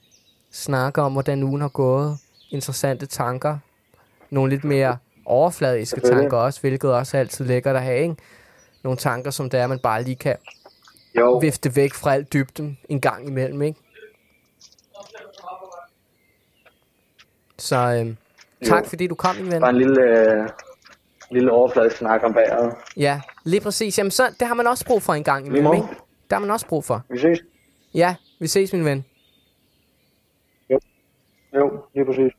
snakke om, hvordan ugen har gået. Interessante tanker. Nogle lidt mere overfladiske tanker også, hvilket også er altid lækkert at have, ikke? Nogle tanker, som det er, man bare lige kan Jo, vifte væk fra alt dybden en gang imellem, ikke? Så øhm, tak, Jo. fordi du kom, min ven. bare en lille, øh, lille overfladisk snak om vejret. Ja, lige præcis. Jamen, så, det har man også brug for en gang imellem, ikke? Det har man også brug for. Vi ses. Ja, vi ses, min ven. Jo, lige præcis.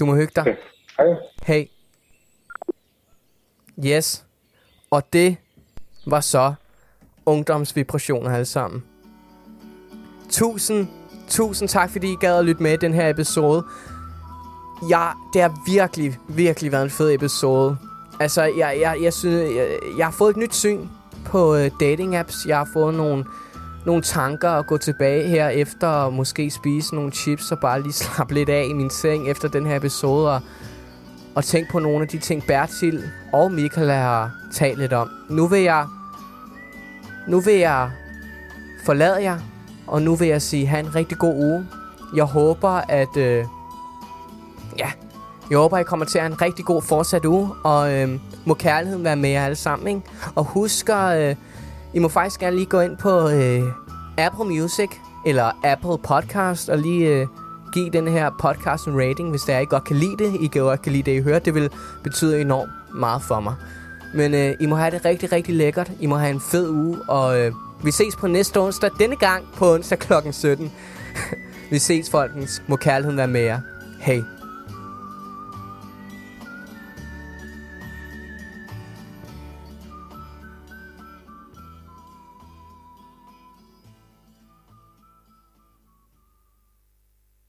Du må hygge dig. Okay. Hej. Hey. Yes. Og det var så ungdomsvibrationer alle sammen. Tusind tusind tak, fordi I gad at lytte med i den her episode. Ja, det har virkelig, virkelig været en fed episode. Altså, jeg, jeg, jeg, synes, jeg, jeg har fået et nyt syn på uh, dating apps. Jeg har fået nogle, nogle tanker at gå tilbage her efter og måske spise nogle chips og bare lige *laughs* slappe lidt af i min seng efter den her episode og, og tænke på nogle af de ting, Bertil og Michael har talt lidt om. Nu vil jeg, nu vil jeg forlade jer, og nu vil jeg sige, have en rigtig god uge. Jeg håber, at... Øh, ja, jeg håber, I kommer til at have en rigtig god fortsat uge, og øh, må kærligheden være med jer alle sammen, ikke? Og husk at, øh, i må faktisk gerne lige gå ind på øh, Apple Music, eller Apple Podcast, og lige øh, give den her podcast en rating, hvis det er, I godt kan lide det. I kan godt kan lide det, I hører. Det vil betyde enormt meget for mig. Men øh, I må have det rigtig, rigtig lækkert. I må have en fed uge, og øh, vi ses på næste onsdag. Denne gang på onsdag kl. 17. *laughs* vi ses, folkens. Må kærligheden være med jer. Hej.